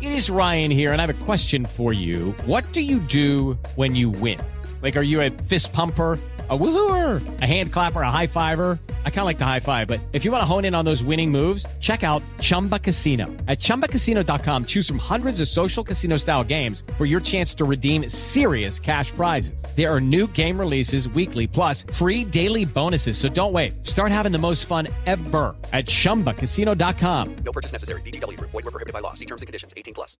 S20: It is Ryan here, and I have a question for you. What do you do when you win? Like, are you a fist pumper? A woohooer, a hand clapper, a high fiver. I kind of like the high five, but if you want to hone in on those winning moves, check out Chumba Casino. At chumbacasino.com, choose from hundreds of social casino style games for your chance to redeem serious cash prizes. There are new game releases weekly, plus free daily bonuses. So don't wait. Start having the most fun ever at chumbacasino.com.
S21: No purchase necessary. VGW Group. Void were prohibited by law. See terms and conditions. 18 plus.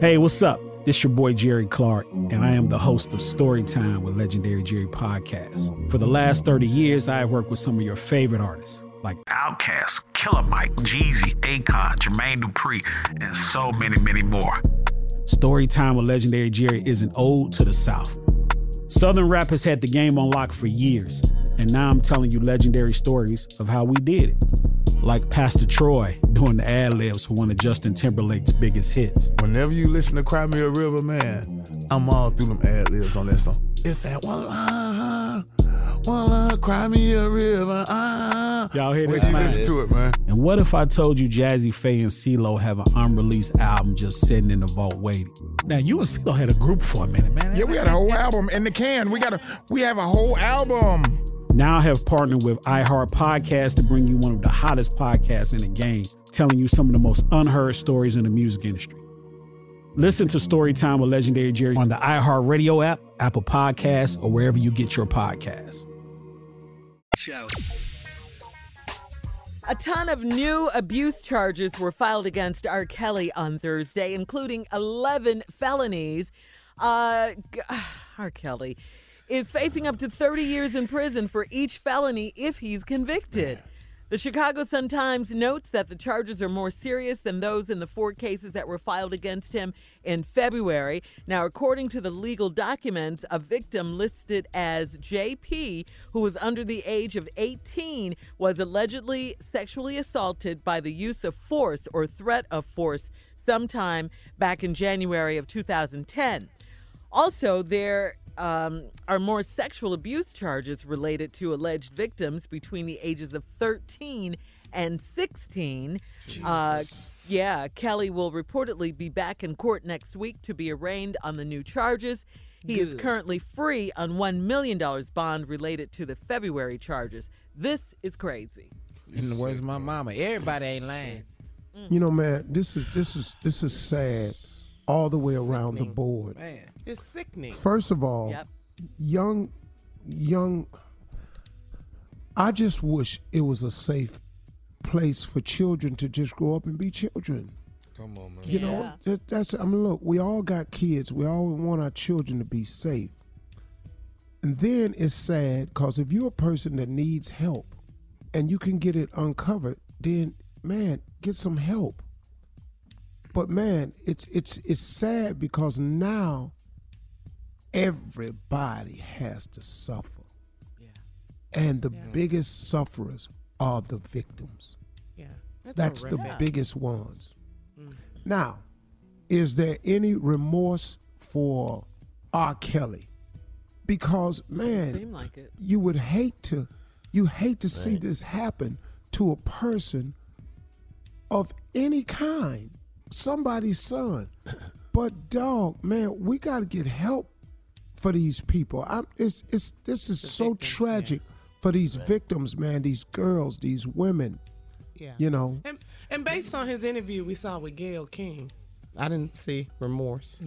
S7: Hey, what's up? This your boy Jerry Clark, and I am the host of Storytime with Legendary Jerry Podcast. For the last 30 years, I have worked with some of your favorite artists, like
S22: Outkast, Killer Mike, Jeezy, Akon, Jermaine Dupri, and so many, many more.
S7: Storytime with Legendary Jerry is an ode to the South. Southern rap has had the game on lock for years, and now I'm telling you legendary stories of how we did it. Like Pastor Troy doing the ad libs for one of Justin Timberlake's biggest hits.
S23: Whenever you listen to Cry Me a River, man, I'm all through them ad libs on that song. It's that one, uh, one, uh, cry me a river, uh.
S7: Y'all hear this?
S23: till you listen to it, man.
S7: And what if I told you Jazze Pha and CeeLo have an unreleased album just sitting in the vault waiting? Now you and CeeLo had a group for a minute, man.
S10: Yeah, we had a whole album in the can. We got a we have a whole album.
S7: Now I have partnered with iHeart Podcast to bring you one of the hottest podcasts in the game, telling you some of the most unheard stories in the music industry. Listen to Storytime with Legendary Jerry on the iHeart Radio app, Apple Podcasts, or wherever you get your podcasts.
S11: Show.
S12: A ton of new abuse charges were filed against R. Kelly on Thursday, including 11 felonies. Uh, g- <sighs> R. Kelly is facing up to 30 years in prison for each felony if he's convicted. The Chicago Sun-Times notes that the charges are more serious than those in the four cases that were filed against him in February. Now, according to the legal documents, a victim listed as JP, who was under the age of 18, was allegedly sexually assaulted by the use of force or threat of force sometime back in January of 2010. Also, there um, are more sexual abuse charges related to alleged victims between the ages of 13 and 16. Uh, yeah, Kelly will reportedly be back in court next week to be arraigned on the new charges. He is currently free on $1 million bond related to the February charges. This is crazy.
S17: In the words of my mama, everybody ain't lying.
S10: You know, man, this is this is this is sad all the way around the board.
S14: Man, it's sickening.
S10: First of all, young, young. I just wish it was a safe place for children to just grow up and be children.
S16: Come on, man.
S10: You know, that, that's. I mean, look, we all got kids. We all want our children to be safe. And then it's sad because if you're a person that needs help, and you can get it uncovered, then man, get some help. But man, it's it's it's sad because now everybody has to suffer. And the biggest sufferers are the victims.
S14: Yeah,
S10: That's, the
S14: horrific.
S10: biggest ones. Now, is there any remorse for R. Kelly? Because man,
S12: like
S10: you would hate to you hate to see this happen to a person of any kind, somebody's son. <coughs> But dog, man, we got to get help for these people. I'm, it's it's this is so tragic for these victims, man. These girls, these women.
S14: Yeah.
S10: You know.
S14: And, and based on his interview we saw with Gayle King, I didn't see remorse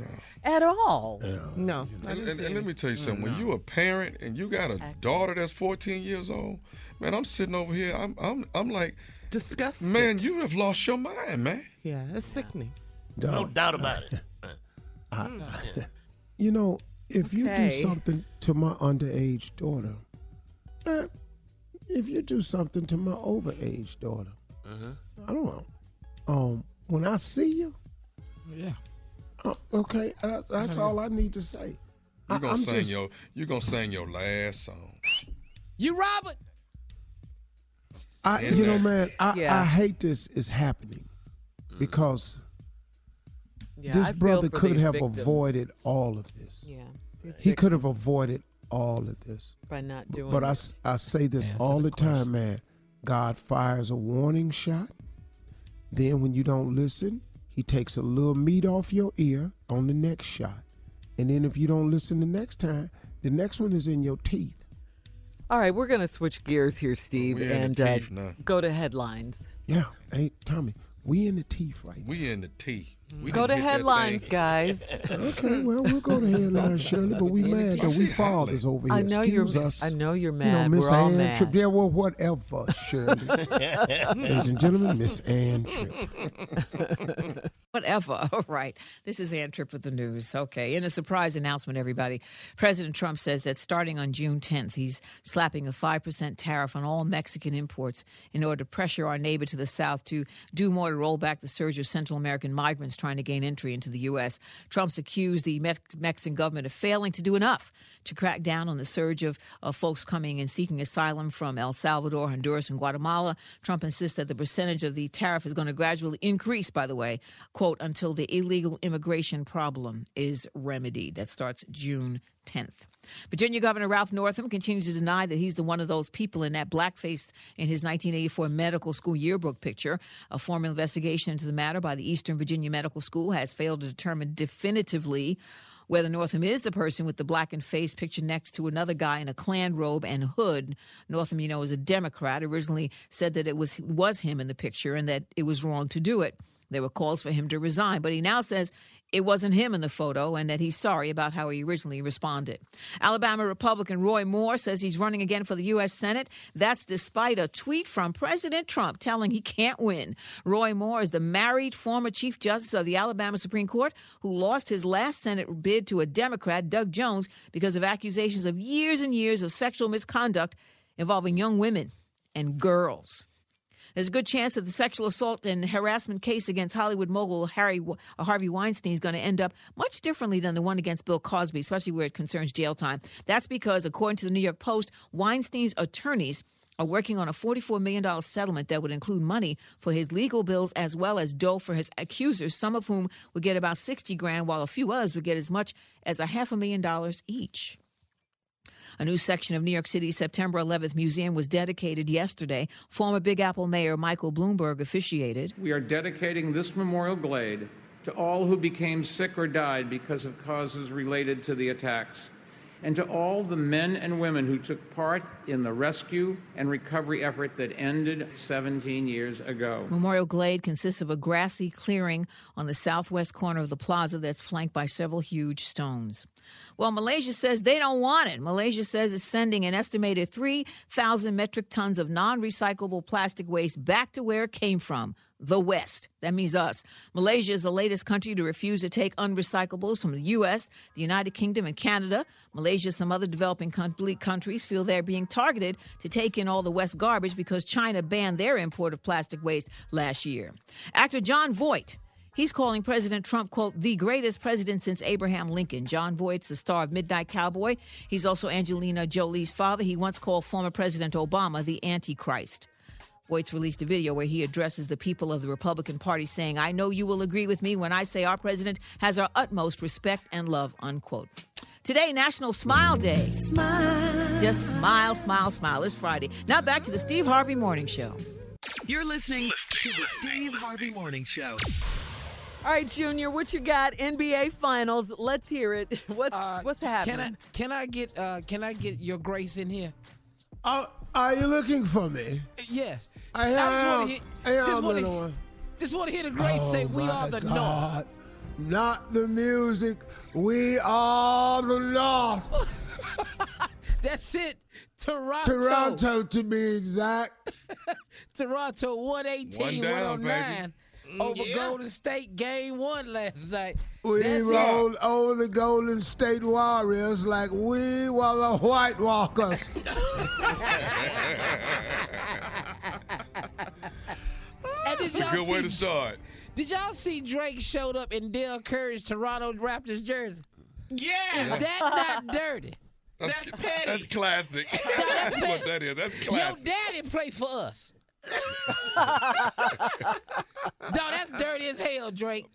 S12: at all.
S14: No,
S16: And, and- and let me tell you something. When you a parent and you got a daughter that's 14 years old, man, I'm sitting over here. I'm I'm I'm like,
S14: disgusted.
S16: Man, you have lost your mind, man.
S14: Yeah, it's sickening.
S15: No doubt about it. <laughs>
S10: I, mm. <laughs> you know, if you do something to my underage daughter, eh, if you do something to my overage daughter,
S23: Uh-huh.
S10: I don't know. Um, when I see you,
S17: Yeah.
S10: uh, okay, uh, that's all I need to say.
S16: You're gonna
S10: I'm
S16: sing
S10: just-
S16: your you're gonna sing your last song.
S17: You Robert.
S10: I, you know, man, I,
S12: Yeah.
S10: I hate this is happening because
S12: Yeah,
S10: this
S12: I
S10: brother could have
S12: victims.
S10: avoided all of this.
S12: Yeah. These
S10: He could have avoided all of this.
S12: by not doing
S10: But I,
S12: it.
S10: s- I say this
S17: Answer
S10: all
S17: the
S10: the time, man. God fires a warning shot. Then, when you don't listen, he takes a little meat off your ear on the next shot. And then, if you don't listen the next time, the next one is in your teeth.
S12: All right, we're going to switch gears here, Steve,
S16: We in
S12: and uh,
S16: teeth now.
S12: go to headlines.
S10: Yeah. Hey, Tommy, we in the teeth right now.
S16: We in the teeth. Mm-hmm. We
S12: Go to headlines, guys. <laughs>
S10: Okay, well, we'll go to headlines, Shirley, but we mad that we fathers over here.
S12: I know you're.
S10: Us.
S12: I know you're
S10: You
S12: mad.
S10: know, Miss
S12: we're all mad.
S10: Tripp. Yeah, well, whatever, Shirley. <laughs> Ladies and gentlemen, Miss Ann Tripp. <laughs>
S24: Whatever. <laughs> All right. This is Ann Tripp with the news. Okay. In a surprise announcement, everybody, President Trump says that starting on June 10th, he's slapping a 5% tariff on all Mexican imports in order to pressure our neighbor to the south to do more to roll back the surge of Central American migrants trying to gain entry into the U.S. Trump's accused the Mex- Mexican government of failing to do enough to crack down on the surge of, of folks coming and seeking asylum from El Salvador, Honduras, and Guatemala. Trump insists that the percentage of the tariff is going to gradually increase, by the way, quote, until the illegal immigration problem is remedied. That starts June 10th. Virginia Governor Ralph Northam continues to deny that he's the one of those people in that blackface in his 1984 medical school yearbook picture. A formal investigation into the matter by the Eastern Virginia Medical School has failed to determine definitively whether Northam is the person with the blackened face pictured next to another guy in a Klan robe and hood. Northam, you know, is a Democrat. Originally said that it was was him in the picture and that it was wrong to do it. There were calls for him to resign, but he now says it wasn't him in the photo and that he's sorry about how he originally responded. Alabama Republican Roy Moore says he's running again for the U.S. Senate. That's despite a tweet from President Trump telling he can't win. Roy Moore is the married former Chief Justice of the Alabama Supreme Court who lost his last Senate bid to a Democrat, Doug Jones, because of accusations of years and years of sexual misconduct involving young women and girls. There's a good chance that the sexual assault and harassment case against Hollywood mogul Harry uh, Harvey Weinstein is going to end up much differently than the one against Bill Cosby, especially where it concerns jail time. That's because, according to the New York Post, Weinstein's attorneys are working on a $44 million settlement that would include money for his legal bills as well as dough for his accusers, some of whom would get about 60 grand, while a few others would get as much as a half a million dollars each. A new section of New York City's September 11th museum was dedicated yesterday. Former Big Apple Mayor Michael Bloomberg officiated.
S25: We are dedicating this memorial glade to all who became sick or died because of causes related to the attacks, and to all the men and women who took part in the rescue and recovery effort that ended 17 years ago.
S24: Memorial Glade consists of a grassy clearing on the southwest corner of the plaza that's flanked by several huge stones. Well, Malaysia says they don't want it. Malaysia says it's sending an estimated 3,000 metric tons of non recyclable plastic waste back to where it came from the West. That means us. Malaysia is the latest country to refuse to take unrecyclables from the U.S., the United Kingdom, and Canada. Malaysia, some other developing countries feel they're being targeted to take in all the West garbage because China banned their import of plastic waste last year. Actor Jon Voight. He's calling President Trump, quote, the greatest president since Abraham Lincoln. Jon Voight's the star of Midnight Cowboy. He's also Angelina Jolie's father. He once called former President Obama the Antichrist. Voight's released a video where he addresses the people of the Republican Party, saying, I know you will agree with me when I say our president has our utmost respect and love, unquote. Today, National Smile Day. Smile. Just smile, smile, smile. It's Friday. Now back to the Steve Harvey Morning Show.
S11: You're listening to the Steve Harvey Morning Show.
S12: All right, Junior, what you got? NBA Finals. Let's hear it. <laughs> What's what's happening?
S17: Can I can I get uh can I get your grace in here?
S10: Oh, are you looking for me?
S17: Yes.
S10: I
S17: just
S10: am.
S17: want to hear,
S10: I am,
S17: just wanna-
S10: little
S17: just want to hear the grace say we are the
S10: God. Not the music. We are the North.
S17: North. <laughs> That's it. Toronto.
S10: Toronto, to be exact. <laughs>
S17: Toronto 118,
S16: One down,
S17: 109. Mm, over
S14: Yeah.
S17: Golden State game one last night.
S10: We
S17: That's it.
S10: rolled over the Golden State Warriors like we were the White Walkers. <laughs>
S17: And did
S16: a
S17: y'all
S16: good way to start.
S17: Did y'all see Drake showed up in Dell Curry's Toronto Raptors jersey?
S14: Yeah.
S17: Is that not <laughs> dirty?
S14: That's petty. <laughs>
S16: That's classic. That's what that is. That's classic.
S17: Your
S16: classic.
S17: daddy played for us. <laughs> Dog, that's dirty as hell, Drake.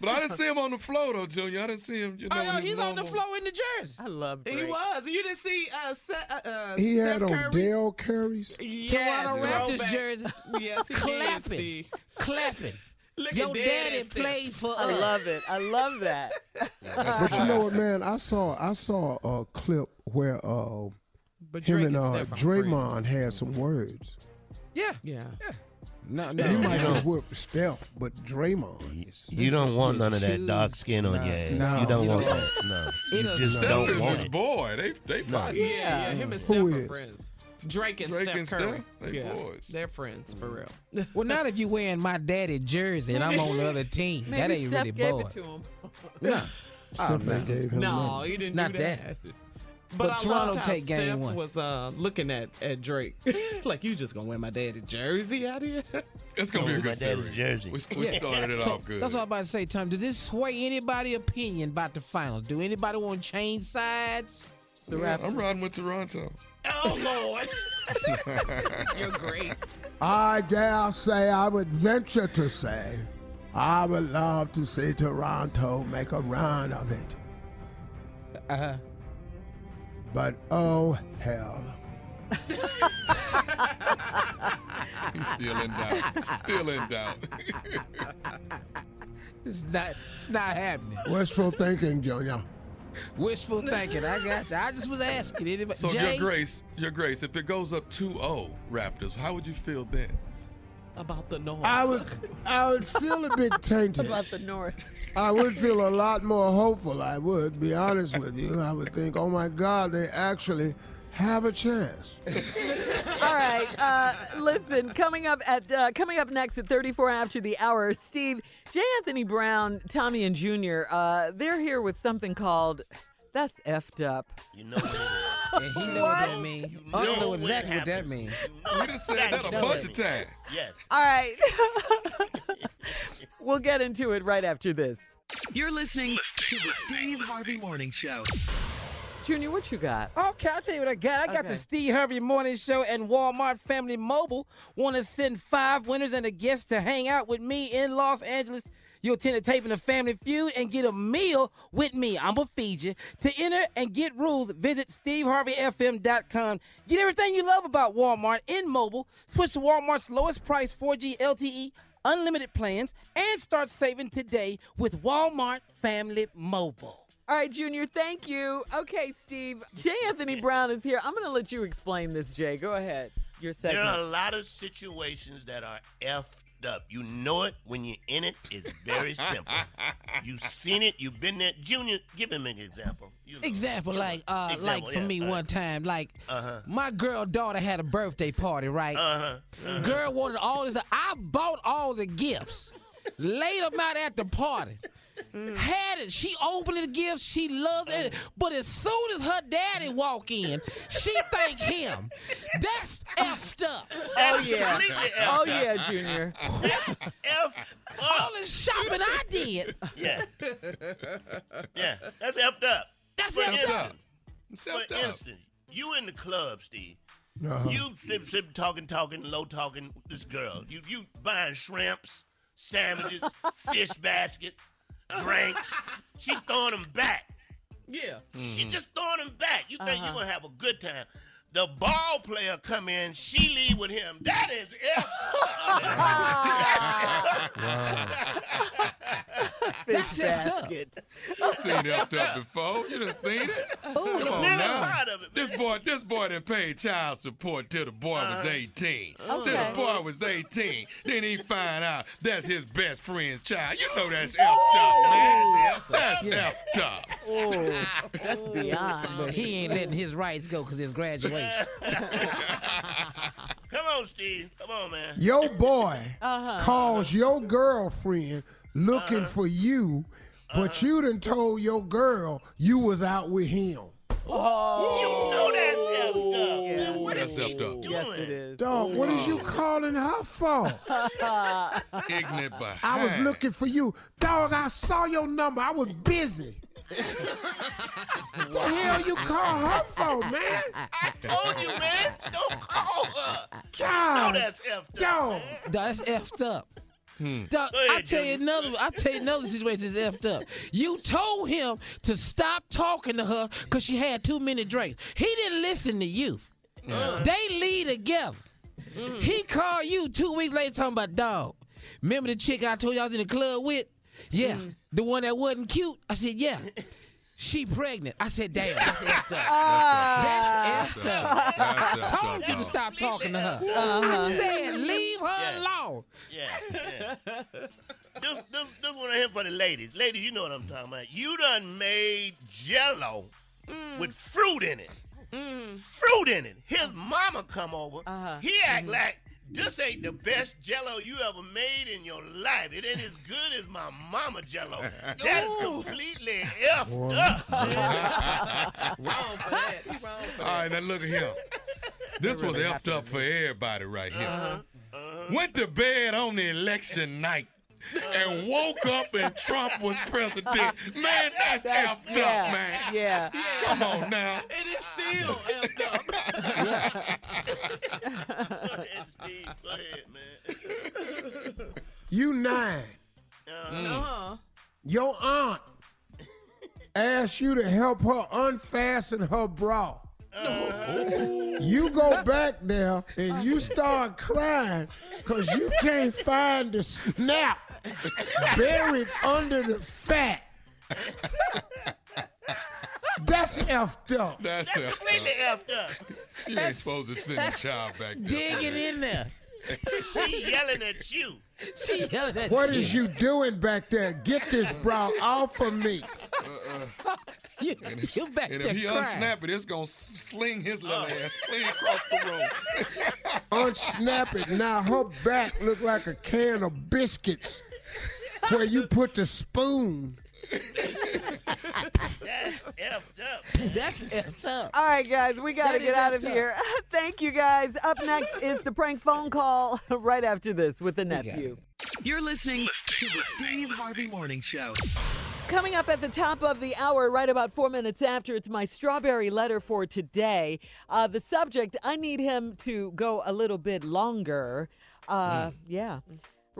S16: But I didn't see him on the floor though, Junior. I didn't see him. You know,
S17: Oh,
S16: when
S17: no, he's on the floor in the jersey.
S12: I love it.
S14: He was. You didn't see uh, Se- uh, uh
S10: He
S14: Steph
S10: had on
S14: Curry?
S10: Dell Curry's.
S14: Yes,
S17: Toronto Raptors
S14: throwback.
S17: jersey.
S14: Yes, he <laughs> did,
S17: clapping,
S14: Steve.
S17: clapping. <laughs>
S14: Look
S17: Your
S14: at Dad
S17: daddy
S14: and Steph.
S17: played for
S12: I
S17: us.
S12: love it. I love that.
S10: But you know what, man? I saw I saw a clip where uh,
S14: But
S10: him and
S14: and
S10: uh,
S14: Steph are
S10: Draymond had some words.
S17: Yeah.
S14: Yeah.
S17: No,
S10: He
S17: no.
S10: might
S15: no.
S10: have whipped Steph, but Draymond. is-
S15: You don't want none of that dark skin on
S17: Nah,
S15: your ass.
S10: no,
S15: you don't want that. No.
S17: It
S15: You just
S16: Steph
S15: don't
S16: is
S15: want
S16: his
S15: it.
S16: boy. They they
S15: No.
S16: partners.
S14: Yeah, yeah, him and
S10: Who
S14: Steph are
S10: is?
S14: friends. Drake and
S16: Drake
S14: Steph
S16: and
S14: Curry.
S16: Steph? They
S14: yeah,
S16: boys.
S14: they're friends for real. <laughs>
S17: Well, not if you wearing my daddy jersey and I'm on the other team. <laughs>
S12: Maybe
S17: that ain't
S12: Steph
S17: really
S12: gave
S17: boy.
S12: it to him.
S17: No.
S10: Steph
S17: Oh,
S10: ain't
S17: no.
S10: gave him
S14: No,
S10: money.
S14: he didn't
S17: Not
S14: do
S17: that.
S14: That.
S17: But
S14: But,
S17: Toronto take game
S14: Steph
S17: one.
S14: was uh, looking at, at Drake <laughs> like you just gonna wear my daddy jersey out here. <laughs>
S16: It's gonna be a
S15: My
S16: good
S15: daddy's
S16: series.
S15: jersey.
S16: We, we
S17: Yeah.
S16: started it
S17: So,
S16: off good.
S17: That's what I'm about to say, Tom. Does this sway anybody' opinion about the final? Do anybody want to change sides?
S12: The
S16: Yeah, I'm riding with Toronto.
S14: Oh Lord, <laughs> Your Grace.
S10: I dare say, I would venture to say, I would love to see Toronto make a run of it.
S17: Uh-huh.
S10: But oh hell. <laughs>
S16: He's still in doubt. Still in doubt. <laughs>
S17: It's not. It's not happening.
S10: Wishful thinking, Junior.
S17: Wishful thinking. I got you. I just was asking. Anybody?
S16: So
S17: Jay?
S16: your grace, your grace. If it goes up 2-0 Raptors, how would you feel then?
S14: About the North.
S10: I would, I would feel a bit <laughs> tainted.
S12: About the North.
S10: I would feel a lot more hopeful. I would be honest with you. I would think, oh my God, they actually have a chance. <laughs>
S12: All right. Uh, listen, coming up at uh, coming up next at 34 after the hour, Steve, J. Anthony Brown, Tommy and Junior. Uh, they're here with something called "That's effed up."
S15: You know what it is. <laughs>
S17: And he know what that means. I don't know
S15: know
S17: exactly
S15: it
S17: what that
S15: happens.
S17: means.
S16: We done said that a bunch
S17: it.
S16: of times.
S15: Yes.
S12: All right. <laughs> we'll get into it right after this.
S11: You're listening to the Steve Harvey Morning Show.
S12: Junior, what you got?
S17: Okay, I'll tell you what I got. I got the Steve Harvey Morning Show and Walmart Family Mobile. Want to send five winners and a guest to hang out with me in Los Angeles. You'll attend a taping of Family Feud and get a meal with me. I'm going to feed you. To enter and get rules, visit SteveHarveyFM.com. Get everything you love about Walmart in mobile. Switch to Walmart's lowest price 4G LTE unlimited plans and start saving today with Walmart Family Mobile.
S12: All right, Junior, thank you. Okay, Steve, J. Anthony Brown is here. I'm going to let you explain this, Jay. Go ahead. Your
S15: There are a lot of situations that are effed up. You know it when you're in it. It's very simple. <laughs> You've seen it. You've been there. Junior, give him an example. You know.
S17: Example, like uh,
S15: Example,
S17: like for
S15: yeah,
S17: me
S15: all
S17: one time, like
S15: Uh-huh.
S17: my girl daughter had a birthday party, right?
S15: Uh-huh.
S17: Girl wanted all this. I bought all the gifts, laid them out at the party. Had it. She opened the gift. She loves it. But as soon as her daddy walk in, she thank him. That's effed up.
S12: Oh, yeah. Oh, yeah, Junior.
S15: That's F
S17: All the shopping I did.
S15: Yeah. Yeah. That's effed up.
S17: That's
S15: For
S17: effed up.
S15: instance,
S16: It's
S15: for
S16: up.
S15: instance, you in the club, Steve.
S10: Uh-huh.
S15: You sip, sip, talking, talking, low talking. This girl, you you buying shrimps, sandwiches, <laughs> fish basket, drinks. She throwing them back.
S14: Yeah.
S15: She
S16: Mm-hmm.
S15: just throwing them back. You think
S12: Uh-huh.
S15: you're gonna have a good time. The ball player come in, she leave with him. That is F. <laughs> <laughs>
S12: Fish
S17: That's effed
S12: baskets.
S16: You seen effed up before. You done seen it. Come on
S15: man, I'm
S16: now.
S15: proud of it, man.
S16: This boy, this boy done paid child support till the boy was 18. Till
S12: Okay.
S16: the boy was 18. Then he find out that's his best friend's child. You know that's effed up, man. That's
S17: Yeah.
S16: effed up.
S12: Oh, that's beyond.
S17: But he ain't letting his rights go because it's graduation. <laughs> <laughs>
S15: Come on, on, Steve. Come on, man.
S10: Your boy
S15: Uh-huh.
S10: calls your girlfriend looking uh-huh. for you, but uh-huh. you done told your girl you was out with him. Oh.
S15: You know that's effed up. man. What is
S16: That's
S15: he
S16: up.
S15: doing?
S12: Yes, it is.
S10: Dog, what is you calling her for? <laughs>
S16: Ignorant behind.
S10: I was looking for you. Dog, I saw your number. I was busy. what the hell you call her for, man?
S15: I told you, man. Don't call her.
S10: God,
S15: No, that's effed up.
S10: dog.
S15: man.
S17: That's effed up.
S16: Hmm.
S17: I tell you another. I tell you another situation that's effed up. You told him to stop talking to her because she had too many drinks. He didn't listen to you. Uh-huh. They lead together. He called you two weeks later talking about dog. Remember the chick I told you I was in the club with? Yeah, the one that wasn't cute. I said yeah. She pregnant. I said damn. That's <laughs> effed up. That's effed up. I told you to stop talking to her.
S12: Uh-huh.
S17: I said leave her
S15: Yeah.
S17: alone.
S15: Yeah, yeah. this, this, this one right here for the ladies. Ladies, you know what I'm talking about. You done made jello with fruit in it. Fruit in it. His mama come over.
S12: Uh-huh.
S15: He act like this ain't the best jello you ever made in your life. It ain't as good as my mama jello. <laughs> That's completely effed up. <laughs>
S14: Wrong for that. Wrong for
S16: All right, now look at him. This was effed up for everybody right here.
S15: Uh-huh.
S16: Went to bed on the election night <laughs> and woke up and Trump was president. <laughs> Man, that's, effed
S12: yeah,
S16: up, man.
S12: Yeah.
S16: Come on now. <laughs>
S14: It is still effed up.
S15: Go ahead, Steve. Go ahead, man.
S10: You nine.
S14: Uh-huh.
S10: Your aunt asked you to help her unfasten her bra. Oh. You go back there and you start crying because you can't find the snap buried under the fat. That's effed up.
S16: That's,
S15: That's
S16: effed
S15: completely
S16: up.
S15: effed up.
S16: You ain't supposed to send a child back there.
S17: Dig it in there.
S15: She yelling at you.
S17: She yelling at
S10: What
S17: you.
S10: is you doing back there? Get this bra off of me. Uh-uh.
S17: You, you back
S16: And
S17: there
S16: if he
S17: crying.
S16: unsnap it, it's gonna sling his little oh. ass clean across the room. <laughs>
S10: Unsnap it. Now her back look like a can of biscuits where you put the spoon.
S15: That's effed up.
S17: That's effed up.
S12: All right, guys, we got to get out of
S17: up.
S12: here. <laughs> Thank you, guys. Up next is the prank phone call <laughs> right after this with the nephew.
S11: You're listening to the Steve Harvey Morning Show.
S12: Coming up at the top of the hour, right about four minutes after, it's my strawberry letter for today. Uh, the subject, I need him to go a little bit longer. Uh, Yeah.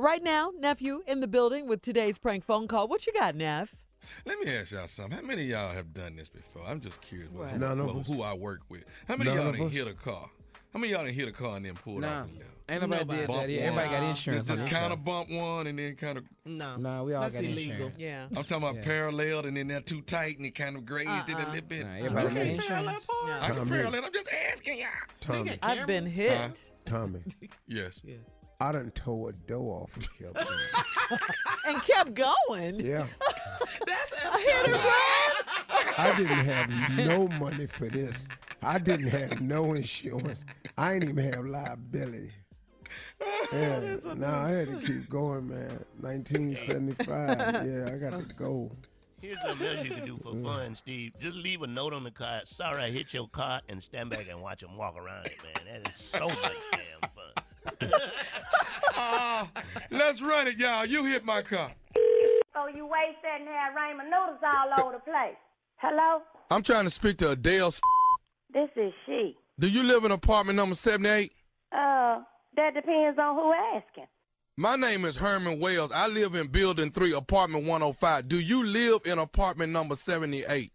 S12: Right now, nephew in the building with today's prank phone call. What you got, Neff?
S16: Let me ask y'all something. How many of y'all have done this before? I'm just curious what,
S10: None of
S16: what-
S10: us.
S16: who I work with. How many
S10: None
S16: of y'all
S10: of
S16: done
S10: us.
S16: hit a car? How many of y'all done hit a car and then pulled
S17: Nah,
S16: off? and left?
S17: ain't nobody, did
S16: Bump
S17: that. Yeah, everybody got
S16: one.
S17: insurance.
S16: Just,
S17: on
S16: kind of bump one and then kind of.
S14: No.
S17: Nah, we all
S14: That's
S17: got
S14: illegal.
S17: insurance.
S12: Yeah.
S16: I'm talking about
S17: Yeah.
S16: parallel and then they're too tight and it kind of grazed it a
S12: Uh-uh.
S16: little bit.
S17: Nah, everybody got
S16: Okay.
S17: insurance.
S16: I can parallel. I'm just asking y'all.
S10: Tommy,
S12: I've been hit.
S16: Huh?
S10: Tommy,
S16: Yes.
S10: I done tore a door off and kept going. <laughs>
S12: And kept going.
S10: Yeah. <laughs>
S14: That's
S12: I hit it right.
S10: I didn't have no money for this. I didn't have no insurance. I ain't even have liability. <laughs> Yeah, no, I had to keep going, man. 1975. Yeah, I got to go.
S15: Here's something else you can do for fun, Steve. Just leave a note on the car. Sorry, I hit your car, and stand back and watch them walk around it, man. That is so much damn fun.
S16: Let's run it, y'all. You hit my car.
S26: So you waste that have Raymond noodles all over the place. Hello?
S16: I'm trying to speak to Adele.
S26: This is she.
S16: Do you live in apartment number 78?
S26: Uh, that depends on who asking.
S16: My name is Herman Wells. I live in building 3, apartment 105. Do you live in apartment number 78?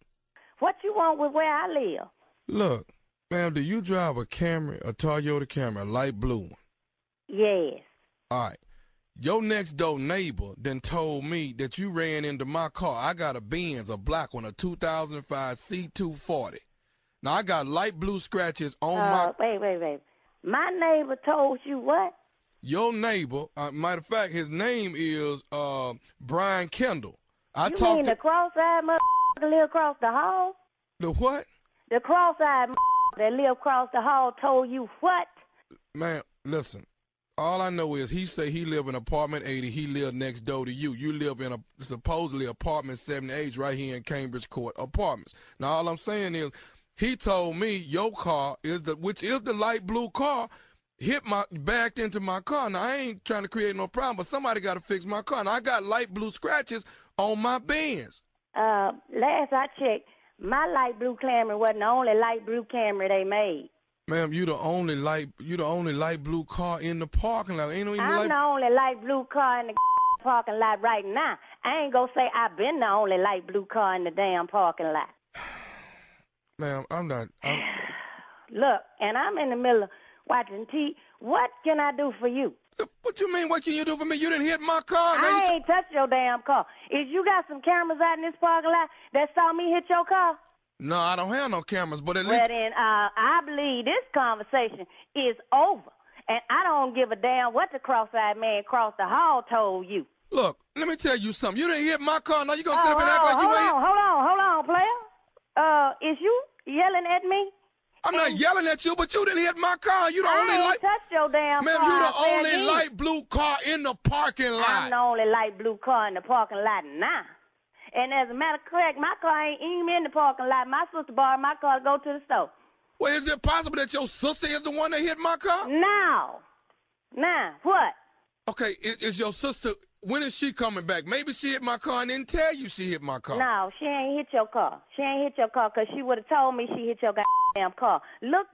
S26: What you want with where I live?
S16: Look, ma'am, do you drive a Camry, a Toyota Camry, a light blue one?
S26: Yes.
S16: All right. Your next door neighbor then told me that you ran into my car. I got a Benz, a black one, a 2005 C240. Now I got light blue scratches on
S26: uh,
S16: my.
S26: wait, wait, wait. My neighbor told you what?
S16: Your neighbor, uh, matter of fact, his name is uh, Brian Kendall. I
S26: you
S16: talked
S26: mean
S16: to
S26: the cross-eyed motherfucker live across the hall?
S16: the what?
S26: The cross-eyed that live across the hall told you what?
S16: Man, listen. All I know is he say he live in apartment 80. He live next door to you. You live in a supposedly apartment 78 right here in Cambridge Court Apartments. Now all I'm saying is he told me your car is the which is the light blue car hit my backed into my car. Now I ain't trying to create no problem, but somebody got to fix my car. Now I got light blue scratches on my Benz.
S26: Uh, last I checked, my light blue Camry wasn't the only light blue Camry they made.
S16: Ma'am, you the only light you the only light blue car in the parking lot. Ain't no even
S26: I'm
S16: light
S26: the only light blue car in the <laughs> parking lot right now. I ain't gonna say I've been the only light blue car in the damn parking lot. <sighs>
S16: Ma'am, I'm not I'm, <sighs>
S26: Look, and I'm in the middle of watching T. What can I do for you?
S16: What you mean? What can you do for me? You didn't hit my car. Now you
S26: I ain't touched your damn car. If you got some cameras out in this parking lot that saw me hit your car,
S16: No, I don't have no cameras, but at
S26: well
S16: least
S26: then uh, I believe this conversation is over. And I don't give a damn what the cross-eyed man across the hall told you.
S16: look. Let me tell you something. You didn't hit my car. Now you gonna sit
S26: Oh,
S16: up and act
S26: oh,
S16: like you
S26: hold
S16: ain't.
S26: on, hold on, hold on, player. Uh, is you yelling at me?
S16: I'm not yelling at you, but you didn't hit my car. You the
S26: I
S16: only light.
S26: touched your damn
S16: Ma'am,
S26: car.
S16: you the only light blue car in the parking lot.
S26: I'm the only light blue car in the parking lot now. And as a matter of fact, my car ain't even in the parking lot. My sister borrowed my car to go to the store.
S16: Well, is it possible that your sister is the one that hit my car?
S26: Now, now, what?
S16: Okay, is, is your sister? When is she coming back? Maybe she hit my car and didn't tell you she hit my car.
S26: No, she ain't hit your car. She ain't hit your car because she would have told me she hit your goddamn car. Look,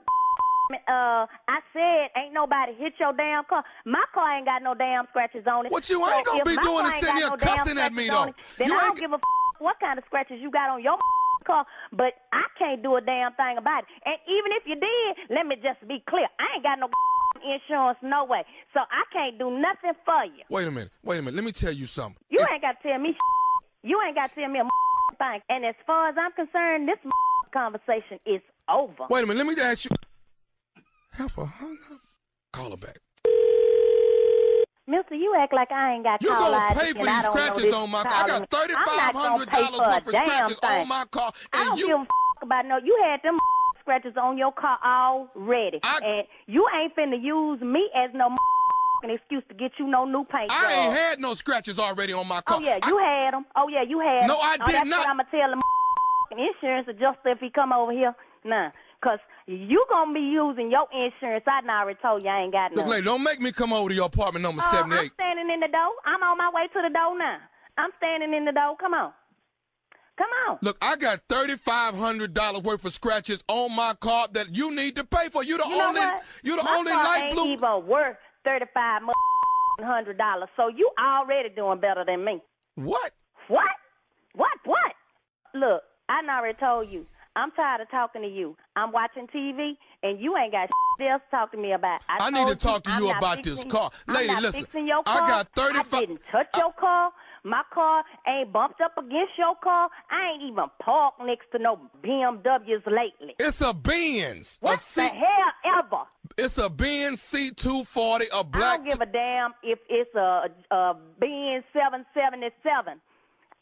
S26: uh, I said ain't nobody hit your damn car. My car ain't got no damn scratches on it.
S16: What you ain't
S26: So
S16: gonna be doing is sitting here
S26: no
S16: cussing at me, though.
S26: it, Then
S16: You
S26: I don't give a what kind of scratches you got on your car, but I can't do a damn thing about it. And even if you did, let me just be clear, I ain't got no insurance, no way. So I can't do nothing for you.
S16: Wait a minute. Wait a minute. Let me tell you something.
S26: You ain't got to tell me. You ain't got to tell me a thing. And as far as I'm concerned, this conversation is over.
S16: Wait a minute. Let me ask you. Heifer hung up. Call her back.
S26: Mister, you act like I ain't got
S16: You
S26: call
S16: gonna pay for these scratches on my car? I got thirty
S26: I'm not gonna pay for a
S16: worth of scratches
S26: thing.
S16: on my car,
S26: I
S16: and
S26: don't
S16: you.
S26: give a f- about no. You had them <laughs> scratches on your car already, and you ain't finna use me as no <laughs> excuse to get you no new paint.
S16: I ain't had no scratches already on my oh, car.
S26: Oh yeah, you had them. Oh yeah, you had.
S16: No, I
S26: oh,
S16: did
S26: that's
S16: not.
S26: What I'm gonna tell the <laughs> insurance adjuster if he come over here. Nah, cause you gonna be using your insurance. I already told you I ain't got
S16: no.
S26: Look,
S16: lady, don't make me come over to your apartment number
S26: Oh, I'm standing in the door. I'm on my way to the door now. I'm standing in the door. Come on. Come on.
S16: Look, I got thirty five hundred dollars worth of scratches on my car that you need to pay for. You the
S26: You know
S16: only,
S26: what?
S16: you the
S26: My
S16: only
S26: car
S16: light
S26: ain't
S16: blue.
S26: even worth thirty five hundred dollars. So you already doing better than me.
S16: What?
S26: What? What? What? Look, I already told you. I'm tired of talking to you. I'm watching TV, and you ain't got else to talk to me about. I,
S16: I need to talk to you
S26: not
S16: about this
S26: fixing-
S16: car.
S26: I'm
S16: Lady, listen,
S26: your
S16: I got 35
S26: I didn't touch your car. My car ain't bumped up against your car. I ain't even parked next to no BMWs lately.
S16: It's a Benz.
S26: What
S16: a
S26: the
S16: C-
S26: hell ever?
S16: It's a Benz C two forty, a
S26: I
S16: black.
S26: I don't give a damn if it's a, a Benz 777.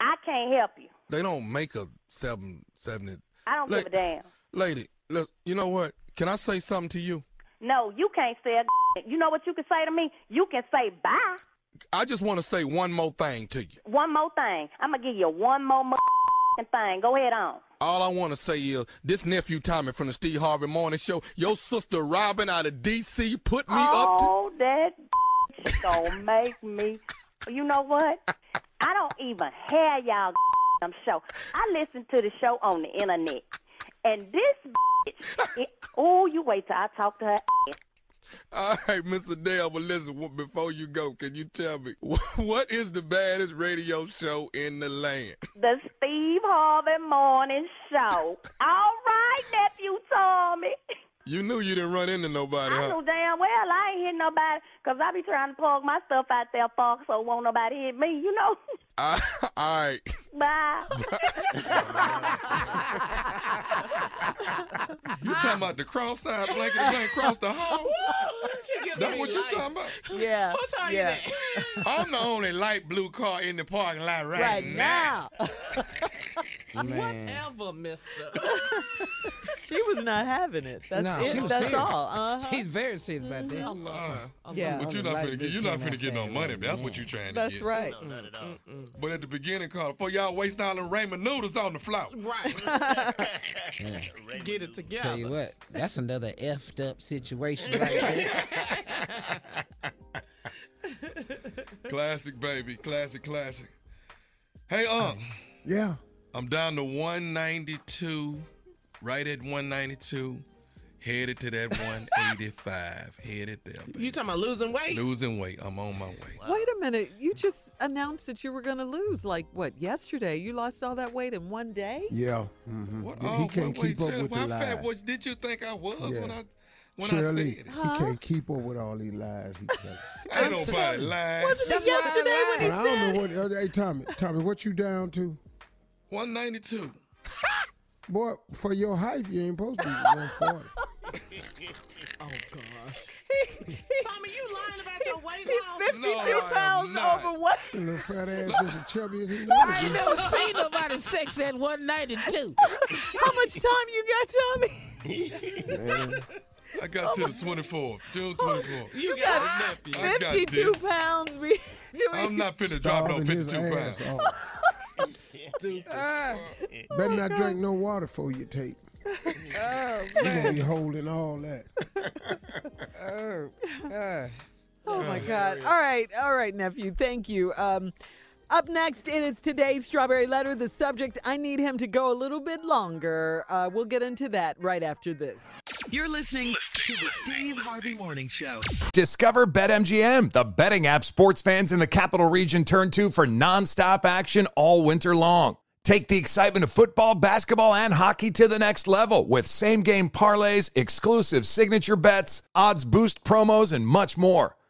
S26: I can't help you.
S16: They don't make a seven seventy.
S26: I don't give a damn.
S16: Lady, look, you know what? Can I say something to you?
S26: No, you can't say a <laughs> You know what you can say to me? You can say bye.
S16: I just want to say one more thing to you.
S26: One more thing. I'm going to give you one more <laughs> thing. Go ahead on.
S16: All I want to say is this nephew Tommy from the Steve Harvey Morning Show, your sister Robin out of D.C. put me up to.
S26: Oh, that <laughs> gonna make me. You know what? I don't even hear y'all show. I listen to the show on the internet, and this bitch. It, oh, you wait till I talk to her.
S16: All right, Mr. Dale, but listen, before you go, can you tell me <laughs> what is the baddest radio show in the land?
S26: The Steve Harvey Morning Show. All right, nephew Tommy. <laughs>
S16: You knew you didn't run into nobody,
S26: I
S16: huh?
S26: knew damn well I ain't hit nobody because I be trying to park my stuff out there, for so won't nobody hit me, you know? <laughs>
S16: Ah, <laughs> all right.
S26: Bye. <laughs>
S16: You talking about the cross-side blanket blanket across the hall? That's what you talking about?
S12: Yeah.
S14: Who told
S12: yeah.
S14: you that?
S16: I'm the only light blue car in the parking lot right,
S12: Right
S16: now.
S12: now.
S14: Whatever, mister.
S12: he was not having it. That's
S17: no, she was
S12: That's
S17: serious.
S12: all. Uh-huh.
S17: She's very serious about that.
S14: I love her. I love
S12: Yeah.
S14: her.
S16: But you're not finna get you're not finna get no money. That's what you're trying to
S12: That's
S16: get.
S12: right.
S15: No, not at all.
S16: But at the beginning, Carl, before y'all waste all them ramen noodles on the floor.
S14: Right. <laughs>
S15: Raymond
S14: Get it together.
S17: Tell you what, that's another effed up situation right there. <laughs>
S16: Classic, baby. Classic, classic. Hey, Unc.
S10: Yeah.
S16: I'm down to 192, right at 192, headed to that 185, <laughs> headed there. baby.
S14: You talking about losing weight?
S16: Losing weight. I'm on my way.
S12: Wait a minute. You just announced that you were going to lose, like, what, yesterday? You lost all that weight in one day?
S10: Yeah. hmm
S16: What?
S10: He
S16: oh,
S10: can't
S16: wait,
S10: keep up
S16: Shirley,
S10: with
S16: how
S10: the
S16: fat
S10: lies.
S16: was, did you think I was
S10: Yeah.
S16: when I when
S10: Shirley,
S16: I said it?
S10: he can't keep up with all these lies. He <laughs> telling.
S16: Ain't nobody lying.
S12: Wasn't it
S17: That's why I
S12: yesterday when he
S10: But I don't know what. uh, Hey, Tommy, Tommy, what you down to?
S16: 192. <laughs>
S10: Boy, for your height, you ain't supposed to be 140. <laughs>
S14: Oh gosh. <laughs> Tommy, you lying about your weight
S12: He's
S14: loss?
S12: 52
S16: No, I am
S12: pounds
S16: not.
S12: overweight.
S10: The little fat ass <laughs> just as chubby as he
S17: I ain't
S10: knows.
S17: never seen nobody sex at 192.
S12: How much time you got, Tommy?
S10: Man,
S16: I got oh to the 24th, June 24th.
S14: You got a nephew.
S16: I got
S12: 52 pounds. We,
S16: I'm not finna drop no
S10: starving his
S16: 52
S10: ass
S16: pounds.
S10: Off.
S14: Stupid.
S10: Better not drink no water before you tape. <laughs>
S17: Oh,
S10: You gonna be holding all that. <laughs>
S17: oh, uh.
S12: Oh my God! All right, all right, nephew. Thank you. Um, up next, it is today's strawberry letter. The subject: I need him to go a little bit longer. Uh, we'll get into that right after this.
S11: You're listening to the Steve Harvey Morning Show.
S1: Discover BetMGM, the betting app sports fans in the capital region turn to for nonstop action all winter long. Take the excitement of football, basketball, and hockey to the next level with same game parlays, exclusive signature bets, odds boost promos, and much more.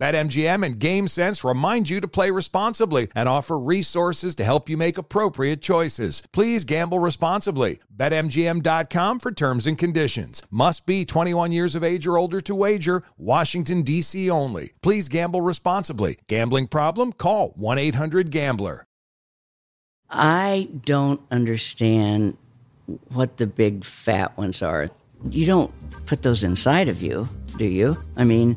S1: BetMGM and GameSense remind you to play responsibly and offer resources to help you make appropriate choices. Please gamble responsibly. BetMGM.com for terms and conditions. Must be 21 years of age or older to wager. Washington, D.C. only. Please gamble responsibly. Gambling problem? Call 1 800 Gambler.
S27: I don't understand what the big fat ones are. You don't put those inside of you, do you? I mean,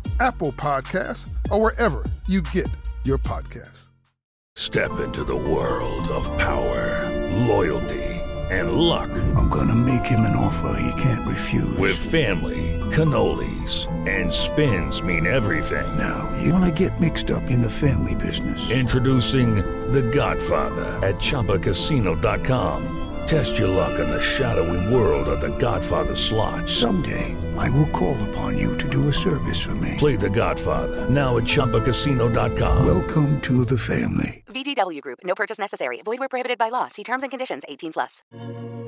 S4: Apple Podcasts, or wherever you get your podcasts.
S28: Step into the world of power, loyalty, and luck.
S29: I'm going to make him an offer he can't refuse.
S28: With family, cannolis, and spins mean everything.
S29: Now, you want to get mixed up in the family business.
S28: Introducing The Godfather at ChumbaCasino.com. Test your luck in the shadowy world of The Godfather slot.
S29: Someday, I will call upon you to do a service for me.
S28: Play The Godfather now at ChumbaCasino.com.
S29: Welcome to the family.
S30: VGW Group. No purchase necessary. Void where prohibited by law. See terms and conditions. 18 plus.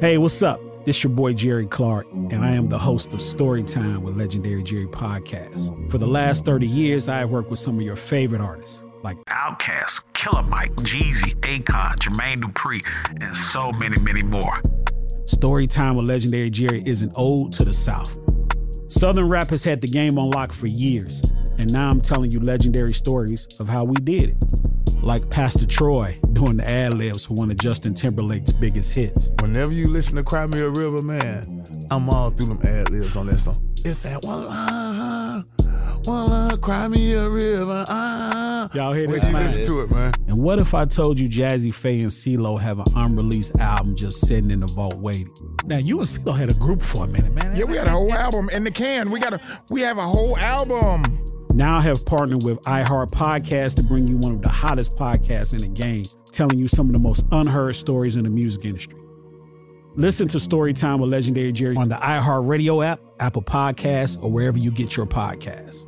S7: Hey, what's up? This your boy Jerry Clark, and I am the host of Storytime with Legendary Jerry Podcast. For the last 30 years, I have worked with some of your favorite artists like
S22: Outkast, Killer Mike, Jeezy, Akon, Jermaine Dupri, and so many, many more.
S7: Storytime with Legendary Jerry is an ode to the South. Southern rap has had the game on lock for years, and now I'm telling you legendary stories of how we did it. Like Pastor Troy doing the ad libs for one of Justin Timberlake's biggest hits.
S23: Whenever you listen to Cry Me a River, man, I'm all through them ad libs on that song. It's that one, uh, one, uh, Cry Me a River, uh.
S7: Y'all hear
S23: Wait
S7: this,
S23: till you
S7: man?
S23: listen to it, man.
S7: And what if I told you Jazze Pha and CeeLo have an unreleased album just sitting in the vault waiting? Now, you and CeeLo had a group for a minute, man.
S31: Yeah, we had a whole album in the can. We got a we have a whole album.
S7: Now I have partnered with iHeart Podcast to bring you one of the hottest podcasts in the game, telling you some of the most unheard stories in the music industry. Listen to Storytime with Legendary Jerry on the iHeartRadio app, Apple Podcasts, or wherever you get your podcasts.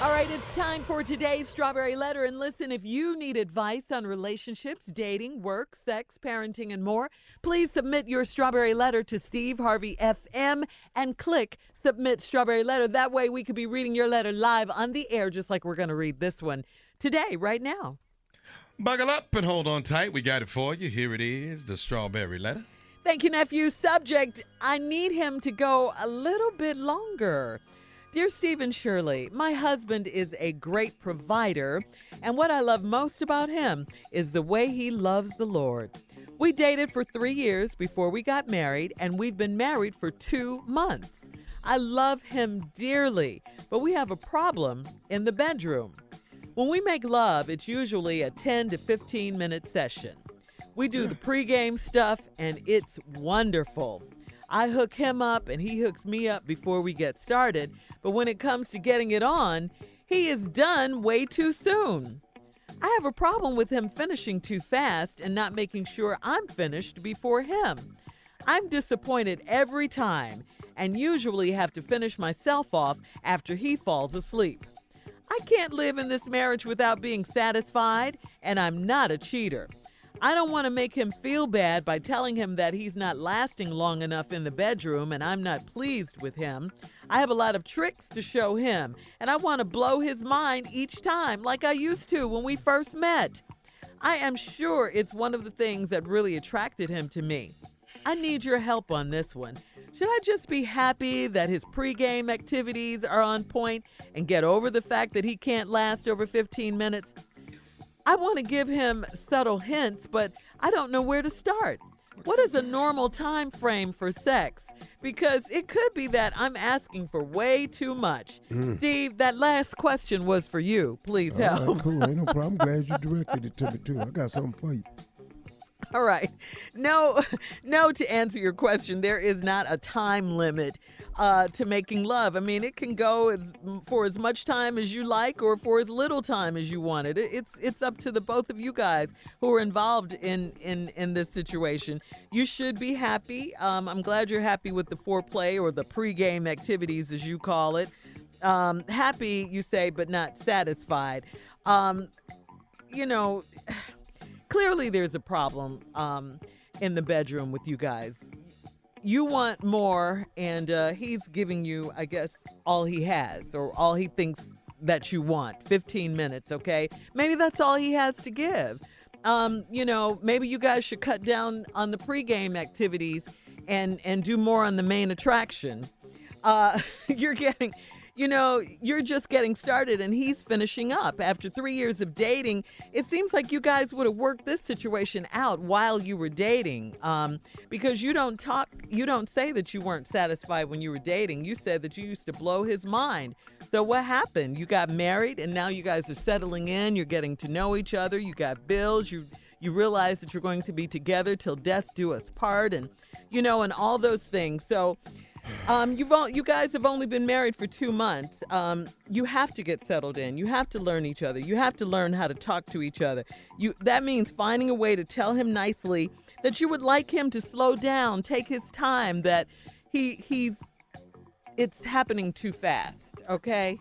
S12: All right, it's time for today's Strawberry Letter. And listen, if you need advice on relationships, dating, work, sex, parenting, and more, please submit your Strawberry Letter to Steve Harvey FM and click Submit Strawberry Letter. That way we could be reading your letter live on the air, just like we're going to read this one today, right now.
S32: Buckle up and hold on tight. We got it for you. Here it is the strawberry letter.
S12: Thank you, nephew. Subject I need him to go a little bit longer. Dear Stephen Shirley, my husband is a great provider, and what I love most about him is the way he loves the Lord. We dated for three years before we got married, and we've been married for two months. I love him dearly, but we have a problem in the bedroom. When we make love, it's usually a 10 to 15 minute session. We do the pregame stuff, and it's wonderful. I hook him up, and he hooks me up before we get started. But when it comes to getting it on, he is done way too soon. I have a problem with him finishing too fast and not making sure I'm finished before him. I'm disappointed every time and usually have to finish myself off after he falls asleep. I can't live in this marriage without being satisfied, and I'm not a cheater. I don't want to make him feel bad by telling him that he's not lasting long enough in the bedroom and I'm not pleased with him. I have a lot of tricks to show him, and I want to blow his mind each time, like I used to when we first met. I am sure it's one of the things that really attracted him to me. I need your help on this one. Should I just be happy that his pregame activities are on point and get over the fact that he can't last over 15 minutes? I want to give him subtle hints, but I don't know where to start. What is a normal time frame for sex? Because it could be that I'm asking for way too much.
S10: Mm.
S12: Steve, that last question was for you. Please
S10: All right,
S12: help.
S10: cool. Ain't no problem. I'm <laughs> glad you directed it to me too. I got something for you. <laughs>
S12: All right. No, <laughs> no, to answer your question, there is not a time limit uh, to making love. I mean, it can go as for as much time as you like or for as little time as you want it. It- It's it's up to the both of you guys who are involved in in in this situation. You should be happy. Um, I'm glad you're happy with the foreplay or the pregame activities, as you call it. Um, happy, you say, but not satisfied. Um, you know, clearly there's a problem um, in the bedroom with you guys. You want more, and uh, he's giving you, I guess, all he has or all he thinks that you want 15 minutes, okay? Maybe that's all he has to give. Um, you know, maybe you guys should cut down on the pregame activities and and do more on the main attraction. Uh, <laughs> you're getting you know, you're just getting started and he's finishing up. After three years of dating, it seems like you guys would have worked this situation out while you were dating. Um, because you don't talk, you don't say that you weren't satisfied when you were dating. You said that you used to blow his mind. So what happened? You got married and now you guys are settling in, you're getting to know each other, you got bills, you you realize that you're going to be together till death do us part and you know and all those things. So um, you've all, you guys have only been married for two months. Um, you have to get settled in. You have to learn each other. You have to learn how to talk to each other. You that means finding a way to tell him nicely that you would like him to slow down, take his time. That he he's it's happening too fast. Okay,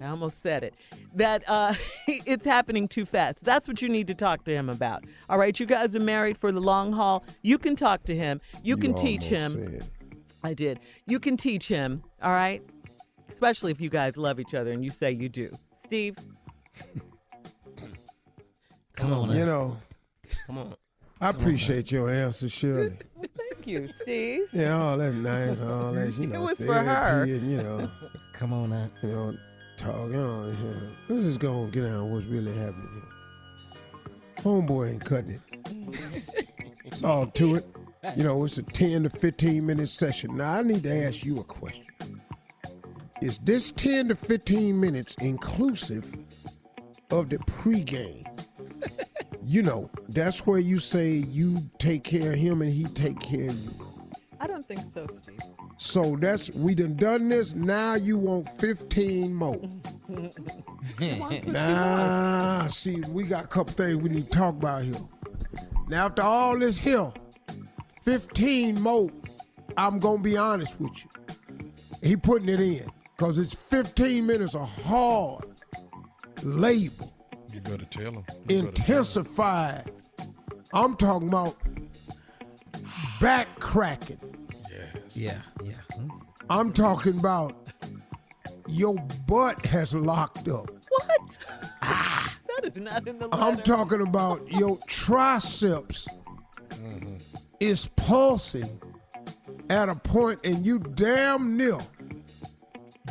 S12: I almost said it. That uh, <laughs> it's happening too fast. That's what you need to talk to him about. All right, you guys are married for the long haul. You can talk to him. You, can teach him.
S10: Said.
S12: I did. You can teach him, all right? Especially if you guys love each other and you say you do. Steve? <laughs>
S31: Come on,
S10: You
S31: now.
S10: know,
S31: Come on.
S10: I appreciate your answer, Shirley. <laughs>
S12: Thank you, Steve.
S10: Yeah, all that nice, <laughs> all that, you know,
S12: was for her.
S10: therapy and, you know,
S31: Come on now.
S10: you know, talk, you know, yeah. let's just go and get down what's really happening here. Homeboy ain't cutting it. it's all to it. You know, it's a 10 to 15 minute session. Now, I need to ask you a question. Is this 10 to 15 minutes inclusive of the pregame? <laughs> you know, that's where you say you take care of him and he take care of you.
S12: I don't think so, Steve.
S10: So that's we done done this. Now you want 15 more. <laughs> Nah, see, we got a couple things we need to talk about here. Now, after all this here, 15 more, I'm gonna be honest with you. He putting it in. Cause it's 15 minutes of hard labor,
S16: You better tell him.
S10: intensified. I'm talking about back cracking.
S31: Yeah, yeah.
S10: I'm talking about your butt has locked up.
S12: What? Ah. that is not in the letter.
S10: I'm talking about your triceps is pulsing at a point and you damn near,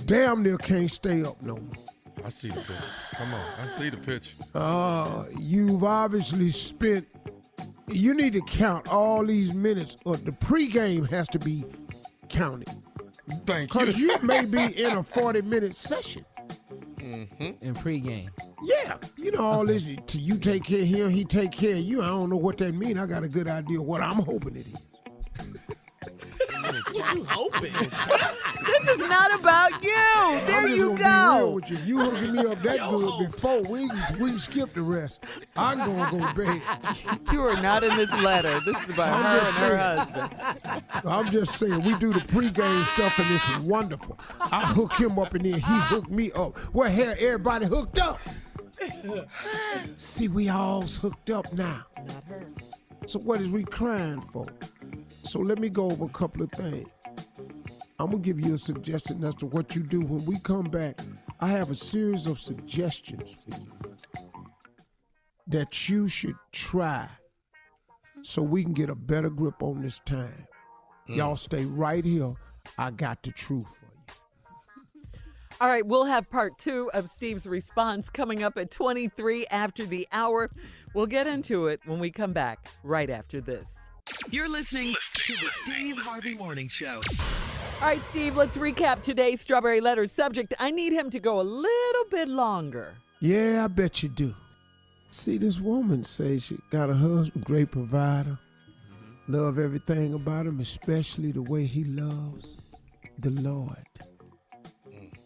S10: damn near can't stay up no more.
S16: I see the picture. Come on. I see the picture.
S10: Uh, you've obviously spent, you need to count all these minutes, or the pregame has to be counted.
S16: Thank you.
S10: Because you may be <laughs> in a 40 minute session. Mm-hmm.
S31: In pregame.
S10: Yeah, you know all this. You, you take care of him, he take care of you. I don't know what that means. I got a good idea what I'm hoping it is. <laughs>
S14: What you hoping? <laughs>
S12: This is not about you. There
S10: I'm
S12: you
S10: gonna Be real
S12: go.
S10: with you. You hooking me up that good before we can, we can skip the rest. I'm gonna go to bed.
S12: You are not in this letter. This is about
S10: I'm
S12: her
S10: just
S12: and her
S10: saying.
S12: husband.
S10: I'm just saying we do the pregame stuff and it's wonderful. I hook him up and then he hooked me up. Well, hell, everybody hooked up. See, we all's hooked up now. So what is we crying for? So let me go over a couple of things. I'm gonna give you a suggestion as to what you do when we come back. I have a series of suggestions for you that you should try so we can get a better grip on this time. Mm. Y'all stay right here. I got the truth.
S12: All right, we'll have part two of Steve's response coming up at 23 after the hour. We'll get into it when we come back right after this.
S11: You're listening to the Steve Harvey Morning Show.
S12: All right, Steve, let's recap today's Strawberry Letter subject. I need him to go a little bit longer.
S10: Yeah, I bet you do. See, this woman says she got a husband, great provider. Mm-hmm. Love everything about him, especially the way he loves the Lord.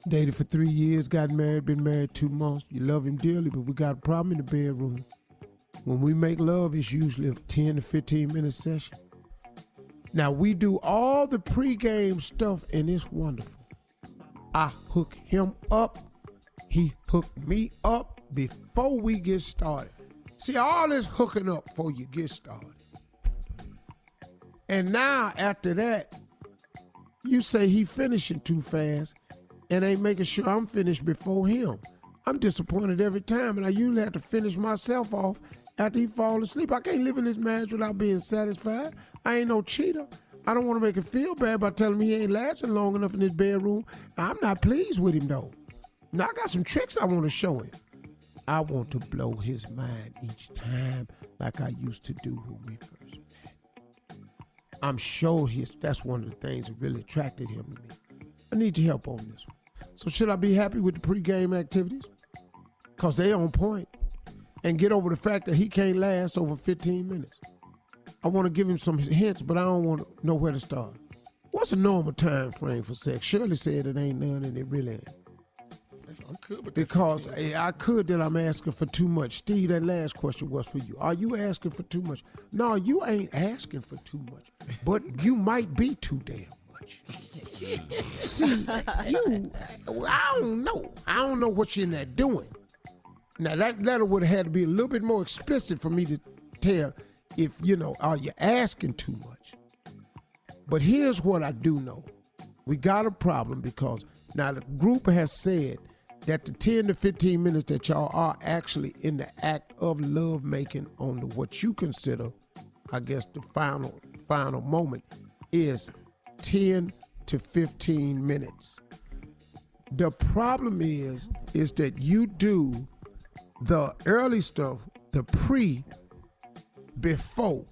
S10: Dated for three years, got married, been married two months. You love him dearly, but we got a problem in the bedroom. When we make love, it's usually a 10 to 15 minute session. Now, we do all the pregame stuff, and it's wonderful. I hook him up he hooked me up before we get started. See, all this hooking up before you get started. And now, after that, you say he finishing too fast and ain't making sure I'm finished before him. I'm disappointed every time, and I usually have to finish myself off after he fall asleep. I can't live in this marriage without being satisfied. I ain't no cheater. I don't want to make him feel bad by telling him he ain't lasting long enough in his bedroom. I'm not pleased with him though. Now I got some tricks I want to show him. I want to blow his mind each time like I used to do when we first met. I'm sure his that's one of the things that really attracted him to me. I need your help on this one. So should I be happy with the pregame activities? Cause they on point. And get over the fact that he can't last over 15 minutes. I want to give him some hints, but I don't want to know where to start. What's a normal time frame for sex? Shirley said it ain't none, and it really ain't.
S16: I'm good with
S10: Because eh, I could that I'm asking for too much. Steve, that last question was for you. Are you asking for too much? No, you ain't asking for too much, but you might be too damn See, you, I don't know. I don't know what you're in there doing. Now that letter would have had to be a little bit more explicit for me to tell if you know, are you asking too much? But here's what I do know. We got a problem because now the group has said that the 10 to 15 minutes that y'all are actually in the act of love making on the, what you consider, I guess, the final final moment is 10 to 15 minutes. The problem is, is that you do the early stuff, the pre, before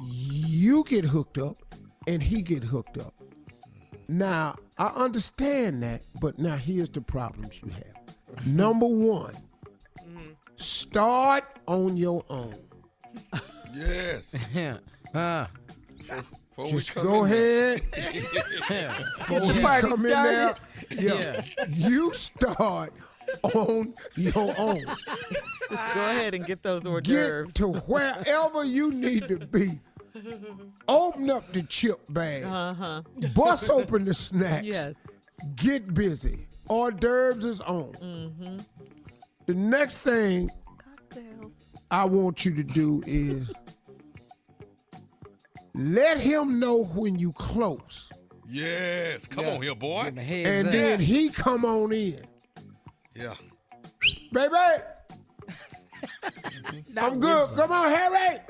S10: you get hooked up and he get hooked up. Now, I understand that, but now here's the problems you have. <laughs> Number one, mm-hmm. start on your own.
S16: Yes. <laughs>
S17: Yeah. Ah.
S16: Before we
S10: Just
S16: come
S10: go
S16: in there.
S10: ahead. <laughs> Before
S17: Get the
S10: he
S17: party
S10: come in there,
S17: started.
S10: yeah, you start on your own.
S12: Just go ahead and get those hors d'oeuvres.
S10: Get to wherever you need to be. Open up the chip bag.
S12: Uh-huh.
S10: Bust open the snacks.
S12: Yes.
S10: Get busy. Hors d'oeuvres is on.
S12: Mm-hmm.
S10: The next thing I want you to do is let him know when you close.
S16: Yes. Come on here, boy.
S10: And then he come on in.
S16: Yeah.
S10: Baby. <laughs> I'm good. Come on, Harry.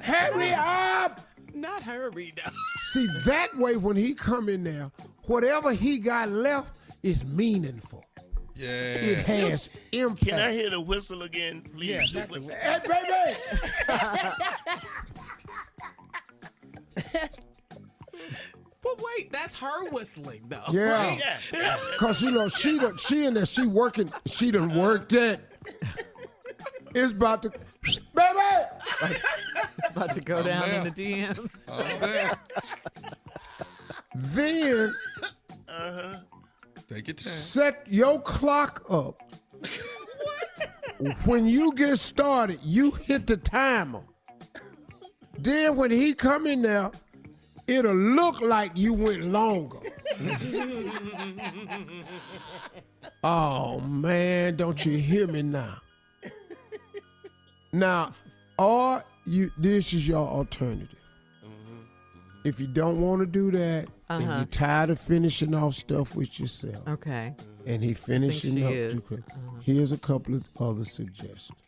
S10: Hurry up.
S14: Not hurry though.
S10: See, that way when he come in there, whatever he got left is meaningful.
S16: Yeah.
S10: It has impact.
S33: Can I hear the whistle again, please?
S10: Yeah,
S33: The whistle.
S10: Hey, baby. <laughs>
S14: But wait, that's her whistling though.
S10: Yeah.
S14: right? <laughs>
S10: Cause you know she done, she in there she working she done worked it. It's about to baby.
S12: It's about to go
S10: I'm
S12: down
S10: there.
S12: in the DMs.
S10: Then
S33: Uh-huh.
S16: Take your time.
S10: set your clock up. when you get started, you hit the timer. Then when he come in there, it'll look like you went longer. <laughs> Oh man, don't you hear me now? Now, or you this is your alternative. If you don't want to do that, and
S12: Uh-huh.
S10: you're tired of finishing off stuff with yourself,
S12: Okay.
S10: and he finishing
S12: she
S10: up
S12: is.
S10: too quick, here's a couple of other suggestions.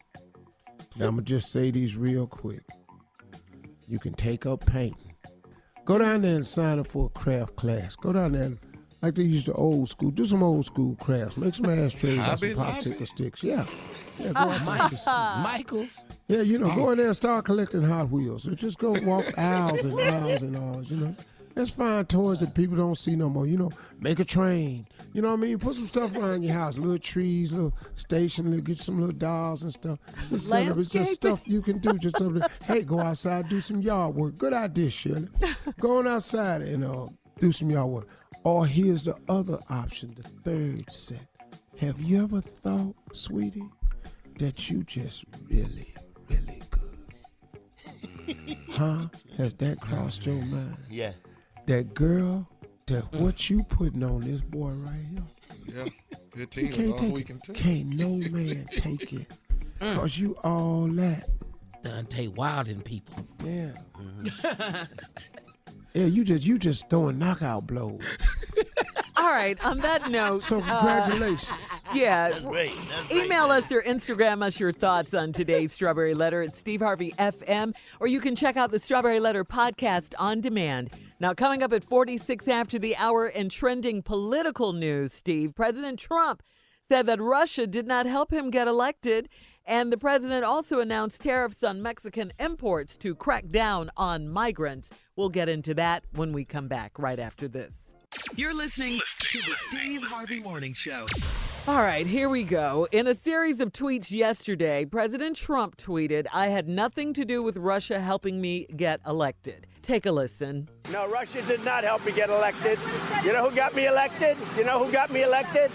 S10: Now I'm gonna just say these real quick. You can take up painting. Go down there and sign up for a craft class. Go down there, and, like they used to old school. Do some old school crafts. Make some ashtrays out some
S33: Hobby Lobby?
S10: popsicle sticks. Yeah. Yeah, go out there and
S17: Michaels.
S10: yeah, you know, go in there and start collecting Hot Wheels. Or just go walk aisles and aisles and aisles, you know. Let's find toys that people don't see no more. You know, make a train. You know what I mean? Put some stuff around your house. Little trees, little station, little, get some little dolls and stuff. Just set up. It's just stuff you can do. Just something. Hey, go outside, do some yard work. Good idea, Shirley. <laughs> Going outside and uh, do some yard work. Or here's the other option, the third set. Have you ever thought, sweetie, that you just really, really good? <laughs> huh? Has that crossed your mind?
S33: Yeah.
S10: That girl, that mm. what you putting on this boy right here?
S16: Yeah. <laughs>
S10: You
S16: 15 is
S10: can't
S16: all
S10: take
S16: we
S10: it.
S16: can take.
S10: Can't no man <laughs> take it. Mm. Cause you all that.
S17: Dante Wilding people.
S10: Yeah. Mm-hmm. Yeah, you just you just throwing knockout blows. <laughs>
S12: All right. On that note,
S10: So
S12: uh,
S10: congratulations.
S12: Yeah.
S15: That's great. That's great.
S12: Email us or Instagram us your thoughts on today's Strawberry Letter at Steve Harvey FM, or you can check out the Strawberry Letter podcast on demand. Now, coming up at 46 after the hour in trending political news, Steve, President Trump said that Russia did not help him get elected. And the president also announced tariffs on Mexican imports to crack down on migrants. We'll get into that when we come back right after this.
S11: You're listening to the Steve Harvey Morning Show.
S12: All right, here we go. In a series of tweets yesterday, President Trump tweeted, I had nothing to do with Russia helping me get elected. Take a listen.
S34: No, Russia did not help me get elected. You know who got me elected? You know who got me elected?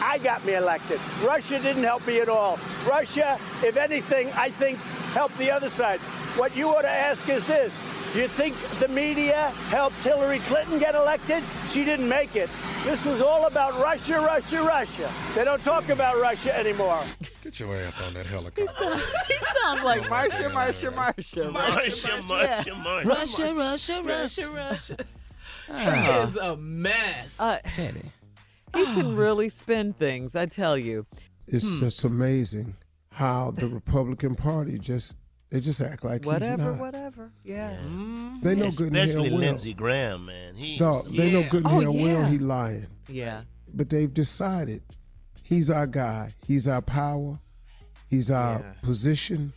S34: I got me elected. Russia didn't help me at all. Russia, if anything, I think helped the other side. What you ought to ask is this. Do you think the media helped Hillary Clinton get elected? She didn't make it. This was all about Russia, Russia, Russia. They don't talk about Russia anymore.
S16: Get your ass on that helicopter.
S12: he sounds like Marsha, Marsha, Marsha.
S15: Marsha, Marsha, Marsha.
S17: Russia, Russia, Russia.
S14: Russia.
S35: Ah.
S14: He is a mess.
S12: Uh, he can really spin things, I tell you.
S10: It's
S12: Hmm.
S10: just amazing how the Republican Party just they just act like
S12: Whatever,
S10: he's not.
S12: whatever. Yeah.
S10: They know good and hell
S15: Especially
S10: well.
S15: Lindsey Graham, man. He,
S10: Dog, they know good and
S12: Oh,
S10: hell well
S12: yeah.
S10: he lying.
S12: Yeah.
S10: But they've decided he's our guy. He's our power. He's our position.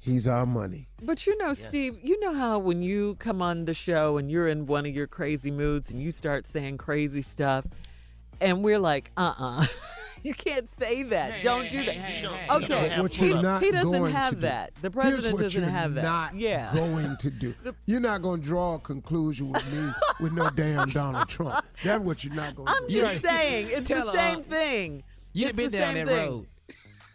S10: He's our money.
S12: But you know, Steve, you know how when you come on the show and you're in one of your crazy moods and you start saying crazy stuff, and we're like, uh uh <laughs> <laughs> you can't say that. Don't do that. okay.
S10: But what
S12: he,
S10: you're not
S12: he doesn't
S10: going
S12: have
S10: to do-
S12: that. The
S10: Here's
S12: president
S10: what
S12: doesn't
S10: you're
S12: have that.
S10: Not
S12: yeah.
S10: going to do. <laughs> You're not going to draw a conclusion with me <laughs> with no damn Donald Trump. That's what you're not going to
S12: I'm
S10: do.
S12: just saying, it's
S17: Tell
S12: the same thing.
S17: You
S12: It's
S17: been
S12: the
S17: down
S12: same
S17: that
S12: thing.
S17: road.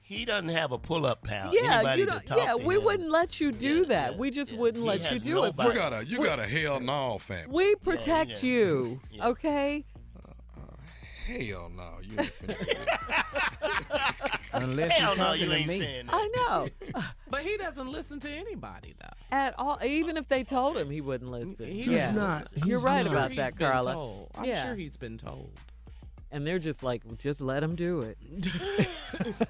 S15: he doesn't have a pull-up pal.
S12: Yeah,
S15: Anybody
S12: you
S15: to
S12: don't,
S15: talk
S12: yeah,
S15: to
S12: we
S15: him.
S12: wouldn't let you do that. We just wouldn't
S15: He
S12: let you
S15: has
S12: do it.
S15: nobody.
S16: You got a you
S12: we-
S16: got a hell no family.
S12: We protect
S15: yeah.
S12: you, okay?
S16: Hell no, you ain't finna do that.
S17: Unless
S15: Hell
S17: you're
S15: no,
S17: talking
S15: you ain't
S17: me.
S15: saying that.
S12: I know. <laughs>
S14: But he doesn't listen to anybody, though.
S12: At all, even if they told him, he wouldn't listen.
S10: He's
S12: yeah.
S10: not.
S12: You're right
S10: not.
S12: about
S14: He's
S12: that,
S14: been
S12: Carla.
S14: told. I'm
S12: Yeah.
S14: sure he's been told.
S12: And they're just like, just let him do it. <laughs>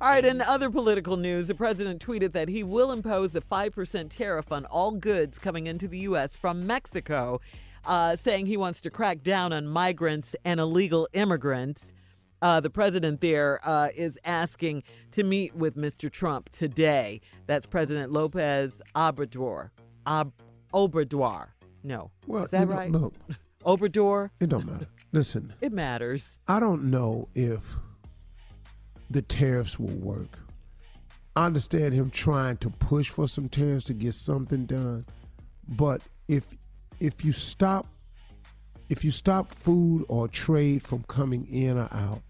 S12: all right, in other political news, the president tweeted that he will impose a 5% tariff on all goods coming into the U.S. from Mexico, uh, saying he wants to crack down on migrants and illegal immigrants. Uh, the president there uh, is asking to meet with Mr. Trump today. That's President Lopez Obrador. Ob- Obrador. No.
S10: Well,
S12: is that right?
S10: look, <laughs>
S12: Obrador?
S10: it don't matter. Listen, <laughs>
S12: It matters.
S10: I don't know if the tariffs will work. I understand him trying to push for some tariffs to get something done, but if if you stop if you stop food or trade from coming in or out,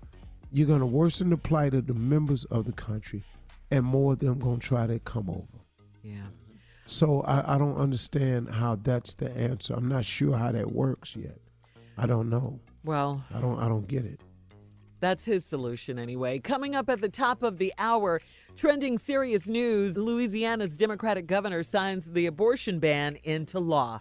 S10: you're going to worsen the plight of the members of the country, and more of them going to try to come over.
S12: Yeah.
S10: So I, I don't understand how that's the answer. I'm not sure how that works yet. I don't know.
S12: Well,
S10: I don't. I don't get it.
S12: That's his solution anyway. Coming up at the top of the hour, trending serious news Louisiana's Democratic governor signs the abortion ban into law.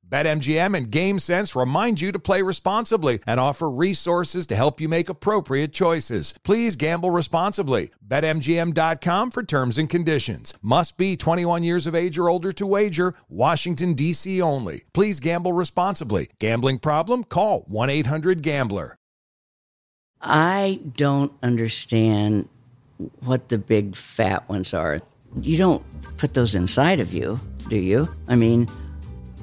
S1: BetMGM and GameSense remind you to play responsibly and offer resources to help you make appropriate choices. Please gamble responsibly. BetMGM.com for terms and conditions. Must be 21 years of age or older to wager. Washington, D.C. only. Please gamble responsibly. Gambling problem? Call 1 800 Gambler.
S27: I don't understand what the big fat ones are. You don't put those inside of you, do you? I mean,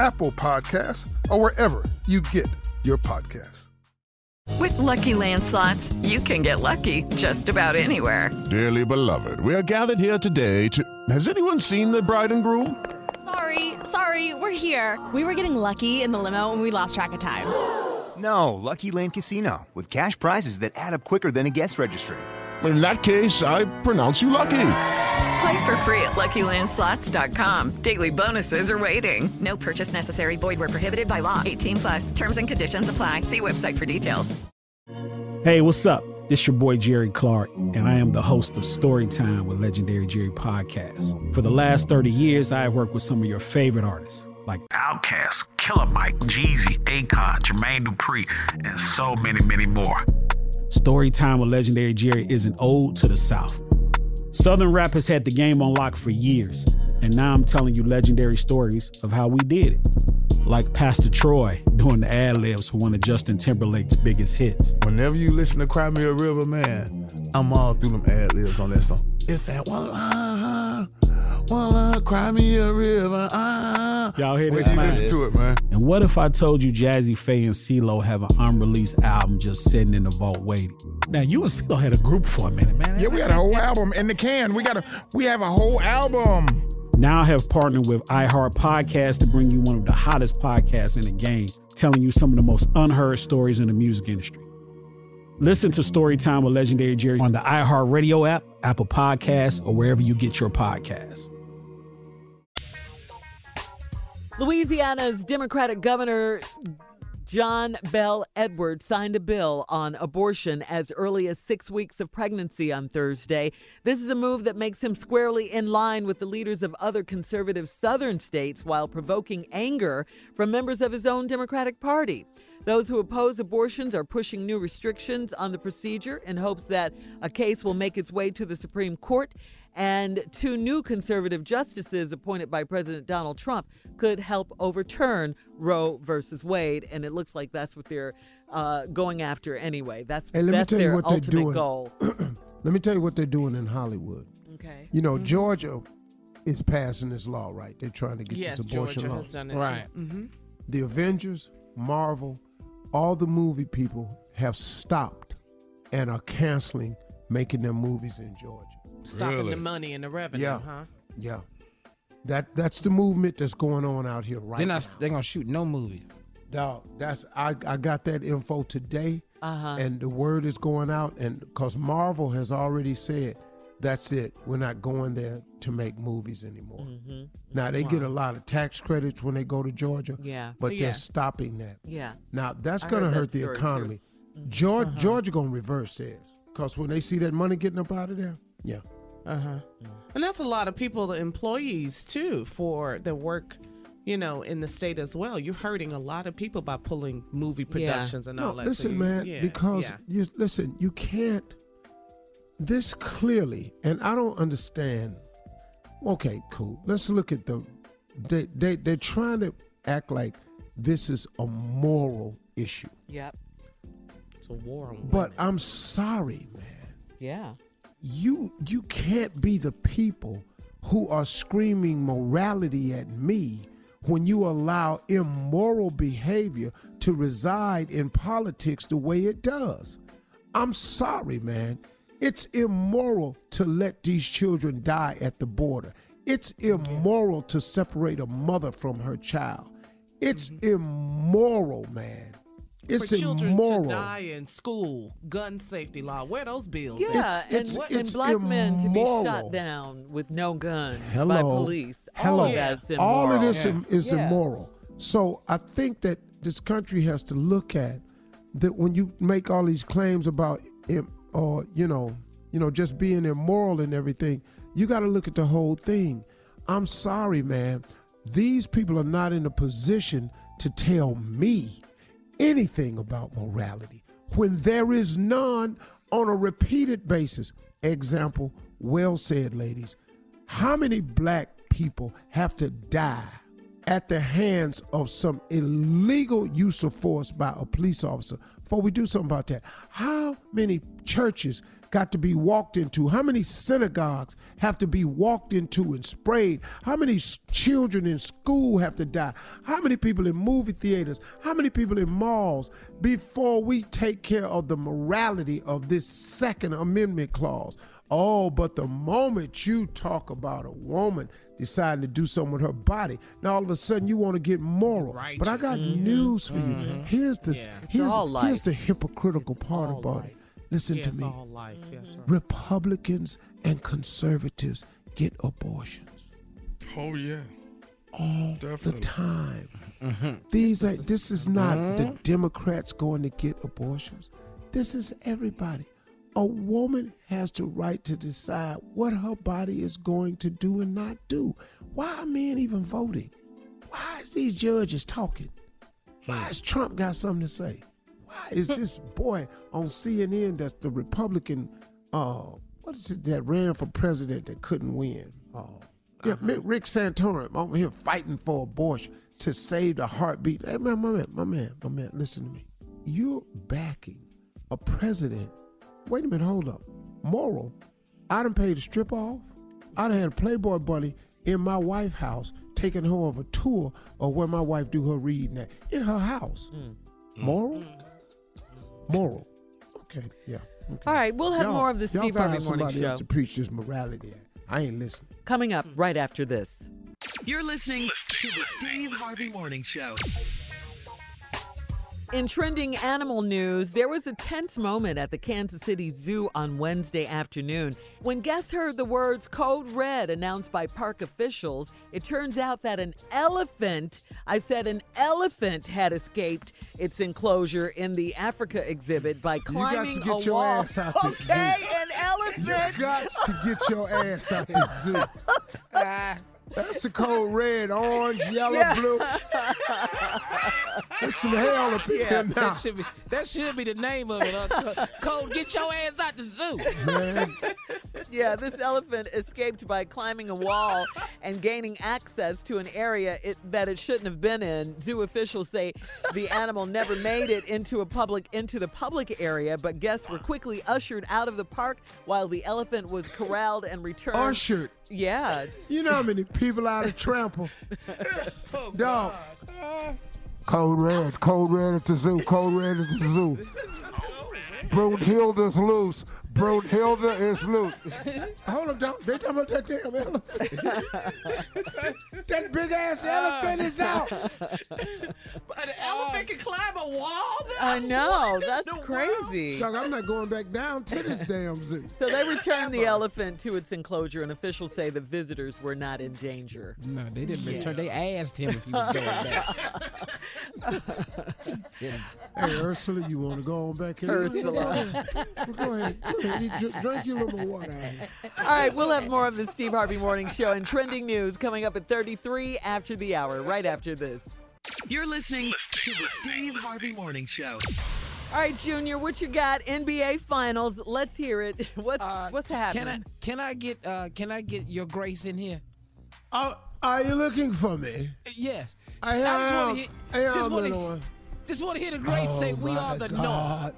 S4: Apple Podcasts, or wherever you get your podcasts.
S36: With Lucky Land slots, you can get lucky just about anywhere.
S37: Dearly beloved, we are gathered here today to. Has anyone seen the bride and groom?
S38: Sorry, sorry, we're here. We were getting lucky in the limo and we lost track of time.
S39: No, Lucky Land Casino, with cash prizes that add up quicker than a guest registry.
S37: In that case, I pronounce you lucky.
S36: Play for free at LuckyLandSlots.com. Daily bonuses are waiting. No purchase necessary. Void were prohibited by law. 18 plus. Terms and conditions apply. See website for details.
S7: Hey, what's up? This your boy Jerry Clark, and I am the host of Storytime with Legendary Jerry Podcast. For the last 30 years, I have worked with some of your favorite artists like
S22: Outkast, Killer Mike, Jeezy, Akon, Jermaine Dupri, and so many, many more.
S7: Storytime with Legendary Jerry is an ode to the South. Southern rap has had the game on lock for years, and now I'm telling you legendary stories of how we did it. Like Pastor Troy doing the ad libs for one of Justin Timberlake's biggest hits.
S23: Whenever you listen to Cry Me a River, man, I'm all through them ad libs on that song. It's that one, uh, one, uh, Cry Me a River, uh.
S7: Y'all hear
S23: Wait
S7: this?
S23: you
S7: man?
S23: listen to it, man.
S7: And what if I told you Jazze Pha and CeeLo have an unreleased album just sitting in the vault waiting? Now you and CeeLo had a group for a minute, man.
S31: Yeah, we had a whole album in the can. We got a we have a whole album.
S7: Now I have partnered with iHeart Podcast to bring you one of the hottest podcasts in the game, telling you some of the most unheard stories in the music industry. Listen to Storytime with Legendary Jerry on the iHeart Radio app, Apple Podcasts, or wherever you get your podcasts.
S12: Louisiana's Democratic Governor John Bel Edwards signed a bill on abortion as early as six weeks of pregnancy on Thursday. This is a move that makes him squarely in line with the leaders of other conservative southern states while provoking anger from members of his own Democratic Party. Those who oppose abortions are pushing new restrictions on the procedure in hopes that a case will make its way to the Supreme Court. And two new conservative justices appointed by President Donald Trump could help overturn Roe versus Wade. And it looks like that's what they're uh, going after anyway. That's,
S10: Hey, let me
S12: that's
S10: tell you
S12: their
S10: what they're
S12: ultimate
S10: doing.
S12: goal. <clears throat>
S10: Let me tell you what they're doing in Hollywood.
S12: Okay.
S10: You know,
S12: Mhm.
S10: Georgia is passing this law, right? They're trying to get
S14: Yes,
S10: this abortion
S14: Georgia
S10: law.
S14: has done it
S10: right.
S14: too. Mhm.
S10: The Avengers, Marvel, all the movie people have stopped and are canceling making their movies in Georgia.
S14: Stopping the money and the revenue,
S10: Yeah.
S14: huh?
S10: Yeah. That that's the movement that's going on out here right
S17: They're
S10: now.
S17: not. They're gonna shoot no movie.
S10: Dog, that's I, I got that info today,
S12: Uh-huh.
S10: and the word is going out, and because Marvel has already said, that's it, we're not going there to make movies anymore.
S12: Mhm.
S10: Now they get a lot of tax credits when they go to Georgia,
S12: Yeah.
S10: but they're stopping that.
S12: Yeah.
S10: Now that's going to
S12: heard that
S10: hurt the
S12: story, too.
S10: economy. Georgia, Georgia gonna reverse theirs. Cause when they see that money getting up out of there, yeah.
S14: Uh huh. And that's a lot of people, the employees too, for the work, you know, in the state as well. You're hurting a lot of people by pulling movie productions and all
S10: no,
S14: that. So
S10: listen,
S14: you-
S10: man,
S14: yeah,
S10: because
S14: yeah.
S10: you listen, you can't. This clearly, and I don't understand. Okay, cool. Let's look at the. They they they're trying to act like this is a moral issue,
S12: Yep.
S14: it's a war on
S10: but I'm sorry, man.
S12: Yeah.
S10: You you can't be the people who are screaming morality at me when you allow immoral behavior to reside in politics the way it does. I'm sorry, man. It's immoral to let these children die at the border. It's immoral to separate a mother from her child. It's mm-hmm. immoral, man. It's
S14: for children
S10: immoral.
S14: to die in school, gun safety law. Where are those bills?
S12: Yeah,
S14: at?
S12: and,
S10: it's-
S12: and
S10: it's
S12: black men to be shot down with no gun
S10: Hello.
S12: by police.
S10: Hello.
S12: All of that's immoral.
S10: All of this im- is
S12: Yeah.
S10: immoral. So I think that this country has to look at that when you make all these claims about or you know, you know, just being immoral and everything, you got to look at the whole thing. I'm sorry, man. These people are not in a position to tell me anything about morality when there is none on a repeated basis. Example, well said, ladies. How many black people have to die at the hands of some illegal use of force by a police officer before we do something about that? How many churches got to be walked into? How many synagogues have to be walked into and sprayed? How many children in school have to die? How many people in movie theaters? How many people in malls before we take care of the morality of this Second Amendment clause? Oh, but the moment you talk about a woman deciding to do something with her body, now all of a sudden you want to get moral. But I got
S14: Righteous.
S10: news for you.
S14: Mhm.
S10: Here's the
S14: Yeah.
S10: Here's,
S12: all
S10: here's the hypocritical part about it. Listen
S14: Yeah,
S10: to me.
S14: all life. Yes.
S10: Republicans and conservatives get abortions
S31: Oh yeah.
S10: all the time.
S14: Mm-hmm.
S10: These are this is not the Democrats going to get abortions. This is everybody. A woman has the right to decide what her body is going to do and not do. Why are men even voting? Why is these judges talking? Why has Trump got something to say? Why is <laughs> this boy on CNN that's the Republican uh what is it that ran for president that couldn't win? Oh. Yeah, uh-huh. Mi- Rick Santorum over here fighting for abortion to save the heartbeat. Hey, man, my man, my man, my man, listen to me. You're backing a president. Wait a minute, hold up. Moral. I done paid to strip off. I done had a Playboy bunny in my wife's house, taking her on a tour of where my wife do her reading at in her house. Mm. Moral. Mm. Moral. Okay, yeah. okay.
S12: All right, we'll have
S10: Y'all-
S12: more of the Steve Harvey Morning
S10: somebody
S12: Show
S10: else to preach this morality at. I ain't listening.
S12: coming up right after this.
S11: You're listening to the Steve Harvey Morning Show.
S12: In trending animal news, there was a tense moment at the Kansas City Zoo on Wednesday afternoon. When guests heard the words Code Red announced by park officials, it turns out that an elephant, I said an elephant, had escaped its enclosure in the Africa exhibit by
S10: got to
S12: climbing
S10: get
S12: a
S10: your
S12: wall.
S10: ass out the zoo.
S12: okay, an elephant.
S10: You got to get your ass out the zoo. <laughs> Ah. That's the code red, orange, yellow,
S12: Yeah.
S10: blue. There's some hell up in
S17: Yeah,
S10: here now.
S17: that should be that should be the name of it. Uh, Co- Code, get your ass out the zoo.
S10: Man,
S12: Yeah, this elephant escaped by climbing a wall and gaining access to an area it, that it shouldn't have been in. Zoo officials say the animal never made it into a public into the public area, but guests were quickly ushered out of the park while the elephant was corralled and returned.
S10: ushered.
S12: Yeah.
S10: You know how many people out of trample? <laughs> Oh, Dog. Cold red, cold red at the zoo, cold red at the zoo. <laughs> Brunhilda's loose. Brunhilda is loose. <laughs> Hold up, dog. They talking about that damn elephant. <laughs> that big ass uh. elephant is out.
S14: But <laughs> an elephant can climb a wall,
S12: I know. That's crazy.
S10: Doc, I'm not going back down to this damn zoo.
S12: So they returned the elephant to its enclosure, and officials say the visitors were not in danger.
S17: No, they didn't return. They asked him if he was going back. <laughs>
S10: Hey, Ursula, you want to go on back here?
S12: Ursula.
S10: Well, go ahead. Go ahead. You dr- Drink your little water.
S12: All right, we'll have more of the Steve Harvey Morning Show and trending news coming up at 33 after the hour, right after this.
S11: You're listening to the Steve Harvey Morning Show.
S12: All right, Junior, what you got? NBA Finals. Let's hear it. <laughs> What's
S17: Uh,
S12: what's
S17: Can I
S12: happening?
S17: can I get uh can I get your grace in here?
S10: Oh, are you looking for me?
S17: Yes.
S10: I
S17: just
S10: am.
S17: want to hear.
S10: I am,
S17: Just want to
S10: one.
S17: Just want to hear the grace say,
S10: Oh,
S17: "We are the North."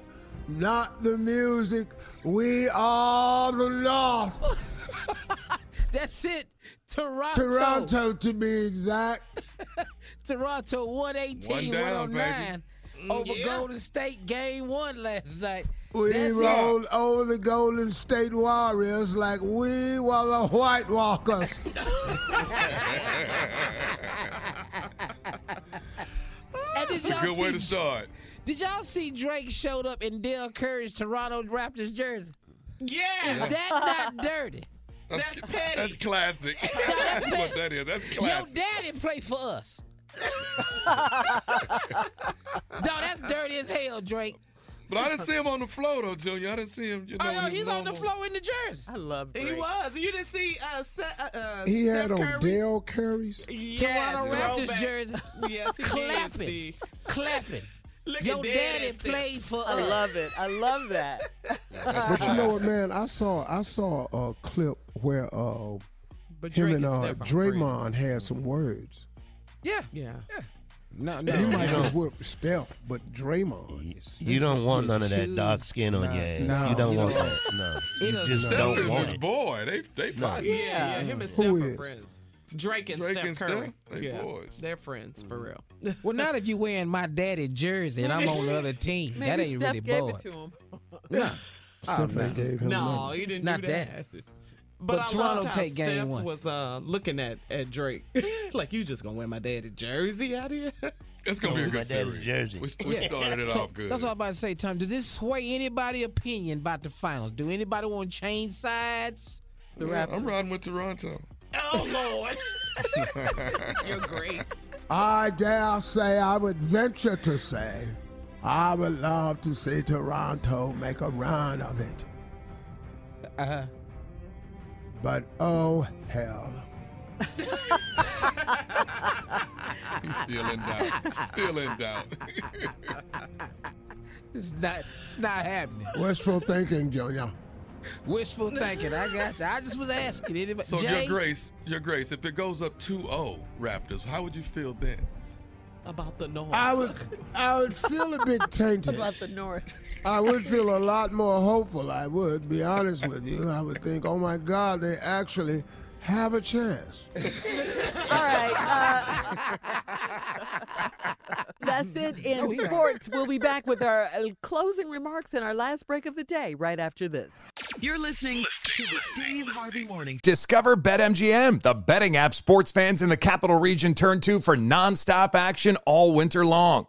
S10: Not the music. We are the North. <laughs>
S17: That's it. Toronto.
S10: Toronto, to be exact. <laughs>
S17: Toronto 118,
S10: One down,
S17: 109 over Golden State game one last night.
S10: We
S17: That's it.
S10: rolled over the Golden State Warriors like we were the White Walkers. <laughs>
S17: And
S16: That's a
S17: y'all
S16: good way to start.
S17: Did y'all see Drake showed up in Dell Curry's Toronto Raptors jersey?
S14: Yes.
S17: Is that not dirty?
S16: That's, petty. That's classic. <laughs>
S17: that's
S16: That's what that is. That's classic.
S17: Your
S16: classic.
S17: daddy played for us. <laughs> Dog, that's dirty as hell, Drake.
S16: But I didn't see him on the floor though, Junior. I didn't see him. You know,
S17: Oh,
S16: when
S17: no,
S16: he
S17: he's
S16: was
S17: on the
S16: normal.
S17: floor in the jersey.
S12: I love
S14: He was. You didn't see uh, Se- uh, uh
S10: he
S14: Steph
S10: had on
S14: Curry?
S10: Dell Curry's.
S14: Yes,
S17: Toronto Raptors
S14: throwback.
S17: jersey.
S14: Yes, he did,
S17: Clapping.
S14: Steve.
S17: Clapping. <laughs>
S14: Look
S17: Your
S14: at
S17: daddy
S14: that's Steph.
S17: played for us.
S12: I love it. I love that.
S10: But you know what, man? I saw I saw a clip where uh,
S14: But
S10: him and
S14: and
S10: uh,
S14: Steph
S10: Draymond had some words.
S17: Yeah.
S14: Yeah. Yeah.
S17: No, no.
S10: he might
S17: no.
S10: have whooped Steph, but Draymond. is-
S15: You don't want none of that dark skin on
S10: Nah,
S15: your ass.
S10: no,
S15: you don't want that. No.
S17: It
S15: You just
S17: Steph
S15: don't
S16: is
S15: want
S16: his
S15: it.
S16: boy. They they
S15: No.
S16: partners.
S14: Yeah, yeah, him and
S10: Who
S14: Steph are
S10: is?
S14: friends. Drake and
S16: Drake
S14: Steph
S16: and
S14: Curry.
S16: Steph? They
S14: yeah,
S16: boys.
S14: they're friends for real. <laughs>
S17: Well, not if you wearing my daddy jersey and I'm on the other team. <laughs>
S12: Maybe
S17: that ain't
S12: Steph
S17: really
S12: gave
S17: boy.
S12: it to him.
S17: No. <laughs>
S10: Oh, Steph
S17: Oh,
S10: ain't
S17: no.
S10: gave him
S14: No,
S10: nothing.
S14: he didn't
S17: Not
S14: do that.
S17: that.
S14: But,
S17: But
S14: I
S17: Toronto
S14: loved how
S17: take game
S14: Steph
S17: one.
S14: was uh, looking at, at Drake <laughs> like you just gonna wear my daddy jersey out here. <laughs>
S16: It's gonna be a
S15: My
S16: good
S15: daddy's
S16: series.
S15: jersey.
S16: We, we
S17: Yeah.
S16: started it
S17: So,
S16: off good.
S17: That's what I'm about to say, Tom. Does this sway anybody' opinion about the finals? Do anybody want to change sides?
S12: The
S16: Yeah, I'm riding with Toronto.
S14: oh Lord, <laughs> your grace.
S10: I dare say, I would venture to say, I would love to see Toronto make a run of it.
S17: Uh-huh.
S10: But oh hell. <laughs>
S16: He's still in doubt. Still in doubt. <laughs>
S17: It's not. It's not happening.
S10: Wishful thinking, Junior.
S17: Wishful thinking. I got you. I just was asking. Anybody?
S16: so
S17: Jay?
S16: your grace, your grace. If it goes up 2-0 Raptors, how would you feel then?
S14: About the North.
S10: I would, I would feel a bit <laughs> tainted.
S12: About the North.
S10: I would feel a lot more hopeful. I would be honest with you. I would think, oh my God, they actually have a chance. <laughs>
S12: All right. Uh, that's it in sports. We'll be back with our uh, closing remarks and our last break of the day right after this.
S11: You're listening to the Steve Harvey Morning
S1: Discover BetMGM, the betting app sports fans in the capital region turn to for nonstop action all winter long.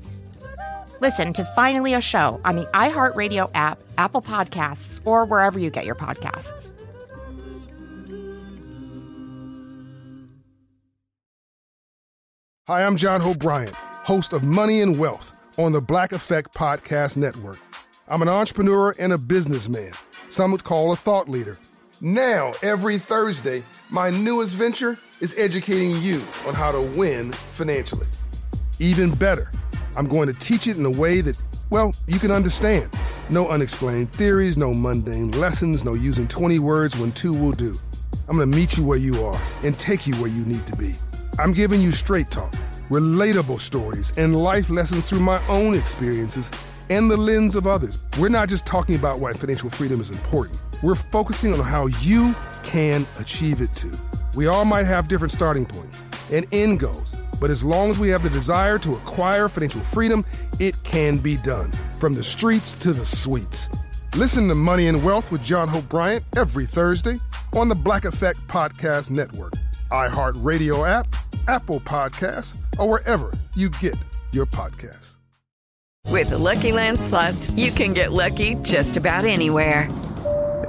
S3: Listen to Finally a Show on the iHeartRadio app, Apple Podcasts, or wherever you get your podcasts.
S4: Hi, I'm John Hope Bryant, host of Money and Wealth on the Black Effect Podcast Network. I'm an entrepreneur and a businessman. Some would call a thought leader. Now, every Thursday, my newest venture is educating you on how to win financially. Even better, I'm going to teach it in a way that, well, you can understand. No unexplained theories, no mundane lessons, no using 20 words when two will do. I'm going to meet you where you are and take you where you need to be. I'm giving you straight talk, relatable stories, and life lessons through my own experiences and the lens of others. We're not just talking about why financial freedom is important, we're focusing on how you can achieve it too. We all might have different starting points and end goals, but as long as we have the desire to acquire financial freedom, it can be done. From the streets to the suites. Listen to Money and Wealth with John Hope Bryant every Thursday on the Black Effect Podcast Network, iHeartRadio app, Apple Podcasts, or wherever you get your podcasts.
S36: With the Lucky Land slots, you can get lucky just about anywhere.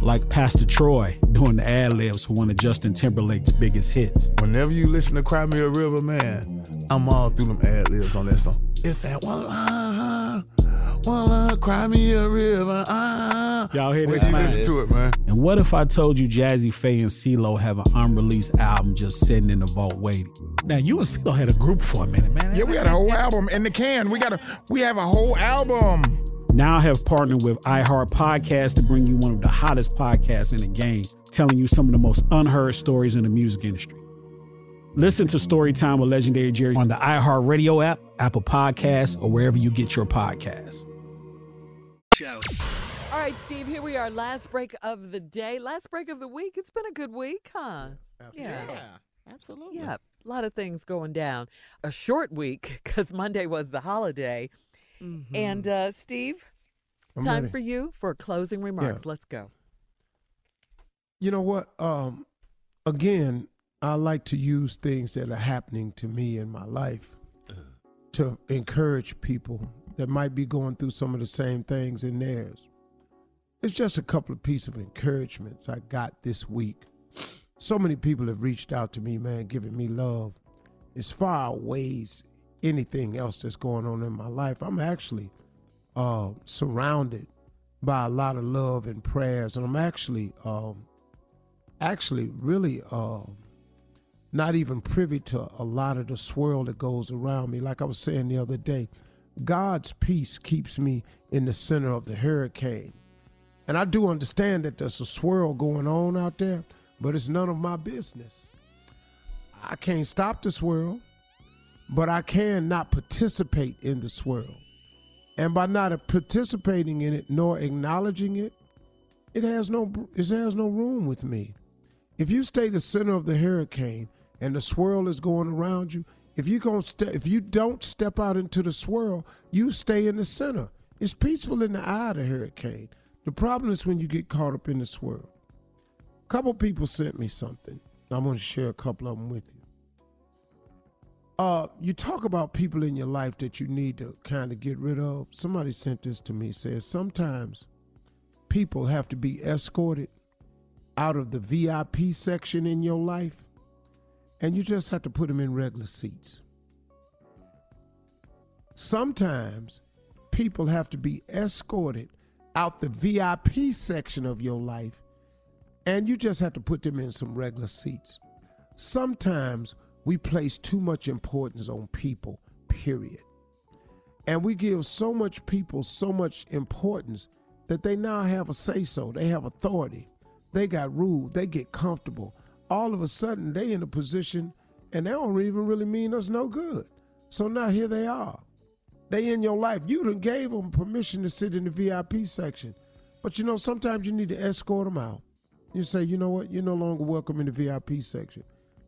S7: Like Pastor Troy doing the ad libs for one of Justin Timberlake's biggest hits.
S23: Whenever you listen to Cry Me a River, man, I'm all through them ad libs on that song. It's that one, uh, one, uh, Cry Me a River, uh.
S7: Y'all hear
S23: When
S7: this?
S23: you
S7: man?
S23: listen to it, man.
S7: And what if I told you Jazze Pha and CeeLo have an unreleased album just sitting in the vault waiting? Now you and CeeLo had a group for a minute, man.
S31: Yeah, we had a whole album in the can. We got a we have a whole album.
S7: Now I have partnered with iHeart Podcast to bring you one of the hottest podcasts in the game, telling you some of the most unheard stories in the music industry. Listen to Storytime with Legendary Jerry on the iHeart Radio app, Apple Podcasts, or wherever you get your podcasts. Show.
S12: All right, Steve, here we are. Last break of the day, last break of the week. It's been a good week, huh?
S14: Yeah, absolutely.
S12: Yeah, a lot of things going down. A short week because Monday was the holiday. And uh, Steve,
S10: I'm
S12: time
S10: ready.
S12: for you for closing remarks. Let's go.
S10: You know what? Um, again, I like to use things that are happening to me in my life to encourage people that might be going through some of the same things in theirs. It's just a couple of pieces of encouragements I got this week. So many people have reached out to me, man, giving me love. It's far outweighs anything else that's going on in my life. I'm actually uh, surrounded by a lot of love and prayers, and I'm actually, um, actually, really uh, not even privy to a lot of the swirl that goes around me. Like I was saying the other day, God's peace keeps me in the center of the hurricane. And I do understand that there's a swirl going on out there, but it's none of my business. I can't stop the swirl, but I can not participate in the swirl. And by not participating in it nor acknowledging it, it has no it has no room with me. If you stay the center of the hurricane, and the swirl is going around you, if you going ste- if you don't step out into the swirl, you stay in the center. It's peaceful in the eye of the hurricane. The problem is when you get caught up in the swirl. A couple people sent me something. I'm going to share a couple of them with you. Uh, you talk about people in your life that you need to kind of get rid of. Somebody sent this to me. Says sometimes people have to be escorted out of the VIP section in your life, and you just have to put them in regular seats. Sometimes people have to be escorted out the VIP section of your life, and you just have to put them in some regular seats. Sometimes we place too much importance on people, period. And we give so much people so much importance that they now have a say so, they have authority, they got rule, they get comfortable. All of a sudden, they in a position and they don't even really mean us no good. So now here they are. They in your life. You done gave them permission to sit in the VIP section. But you know, sometimes you need to escort them out. You say, you know what, you're no longer welcome in the VIP section.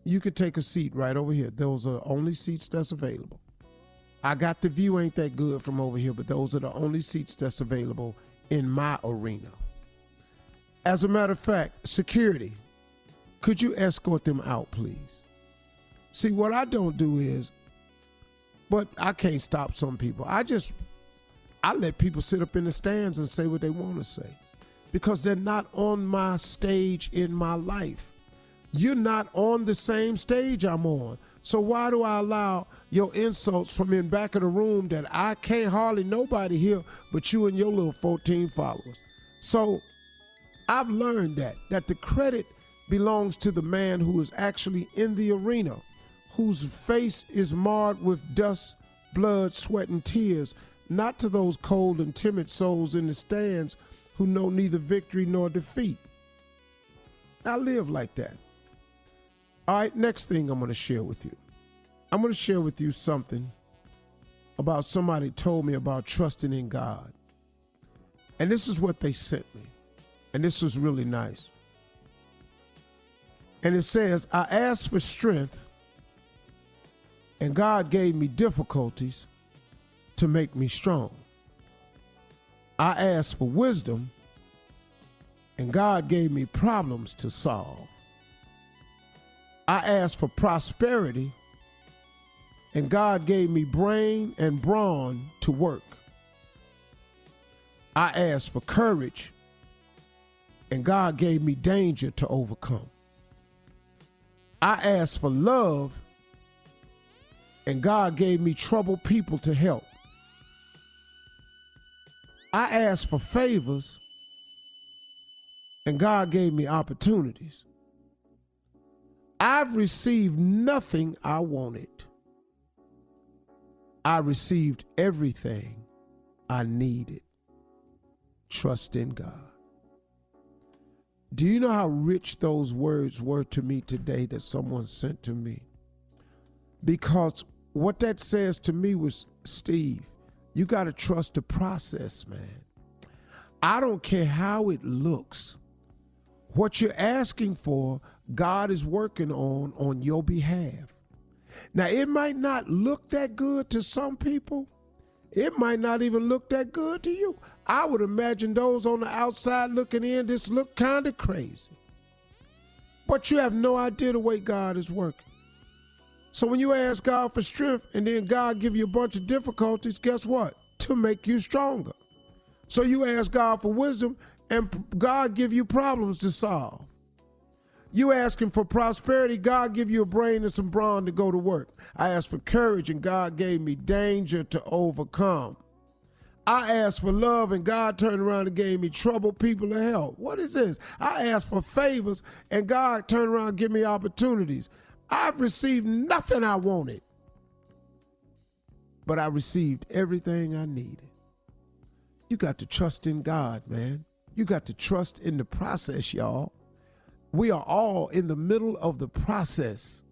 S10: You could take a seat right over here. Those are the only seats that's available. I got the view ain't that good from over here, but those are the only seats that's available in my arena. As a matter of fact, security, could you escort them out, please? See, what I don't do is, but I can't stop some people. I just, I let people sit up in the stands and say what they want to say because they're not on my stage in my life. You're not on the same stage I'm on. So why do I allow your insults from in back of the room that I can't hardly nobody hear but you and your little 14 followers? So I've learned that that the credit belongs to the man who is actually in the arena, whose face is marred with dust, blood, sweat, and tears, not to those cold and timid souls in the stands who know neither victory nor defeat. I live like that. All right, next thing I'm going to share with you. I'm going to share with you something about somebody told me about trusting in God. And this is what they sent me. And this was really nice. And it says, I asked for strength, and God gave me difficulties to make me strong. I asked for wisdom, and God gave me problems to solve. I asked for prosperity, and God gave me brain and brawn to work. I asked for courage, and God gave me danger to overcome. I asked for love, and God gave me troubled people to help. I asked for favors, and God gave me opportunities. I've received nothing I wanted. I received everything I needed. Trust in God. Do you know how rich those words were to me today that someone sent to me? Because what that says to me was Steve, you got to trust the process, man. I don't care how it looks. What you're asking for, God is working on on your behalf. Now, it might not look that good to some people. It might not even look that good to you. I would imagine those on the outside looking in this look kind of crazy. But you have no idea the way God is working. So when you ask God for strength and then God give you a bunch of difficulties, guess what? To make you stronger. So you ask God for wisdom and God give you problems to solve. You asking for prosperity, God give you a brain and some brawn to go to work. I asked for courage and God gave me danger to overcome. I asked for love and God turned around and gave me trouble people to help. What is this? I asked for favors and God turned around and gave me opportunities. I've received nothing I wanted, but I received everything I needed. You got to trust in God, man. You got to trust in the process, y'all. We are all in the middle of the process.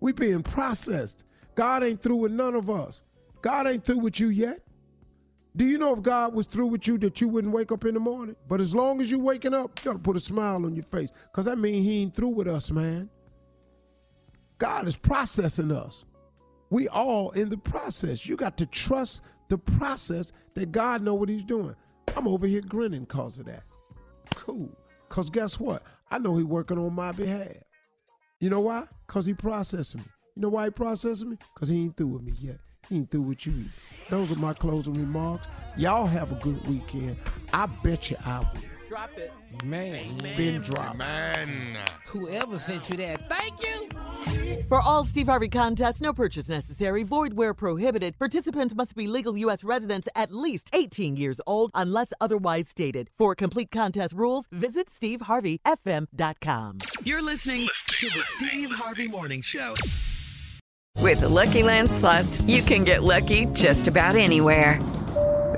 S10: We being processed. God ain't through with none of us. God ain't through with you yet. Do you know if God was through with you that you wouldn't wake up in the morning? But as long as you waking up, you gotta put a smile on your face. Cause that means he ain't through with us, man. God is processing us. We all in the process. You got to trust the process that God know what he's doing. I'm over here grinning cause of that. Cool. Cause guess what? I know he working on my behalf. You know why? Cause he processing me. You know why he processing me? Cause he ain't through with me yet. He ain't through with you either. Those are my closing remarks. Y'all have a good weekend. I bet you I will.
S12: Drop it.
S17: Man,
S10: Been dropped.
S40: Man.
S17: whoever sent you that, thank you.
S12: For all Steve Harvey contests, no purchase necessary, void where prohibited. Participants must be legal U.S. residents at least 18 years old unless otherwise stated. For complete contest rules, visit SteveHarveyFM.com.
S11: You're listening to the Steve Harvey Morning Show.
S36: With the Lucky Land slots, you can get lucky just about anywhere.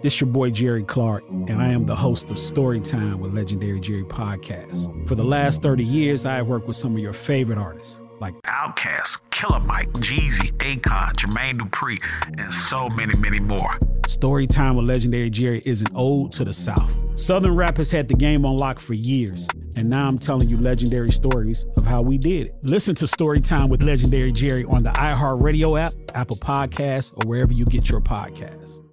S7: This your boy Jerry Clark, and I am the host of Storytime with Legendary Jerry Podcast. For the last 30 years, I have worked with some of your favorite artists, like
S22: Outkast, Killer Mike, Jeezy, Akon, Jermaine Dupri, and so many, many more.
S7: Storytime with Legendary Jerry is an ode to the South. Southern rap has had the game on lock for years, and now I'm telling you legendary stories of how we did it. Listen to Storytime with Legendary Jerry on the iHeartRadio app, Apple Podcasts, or wherever you get your podcasts.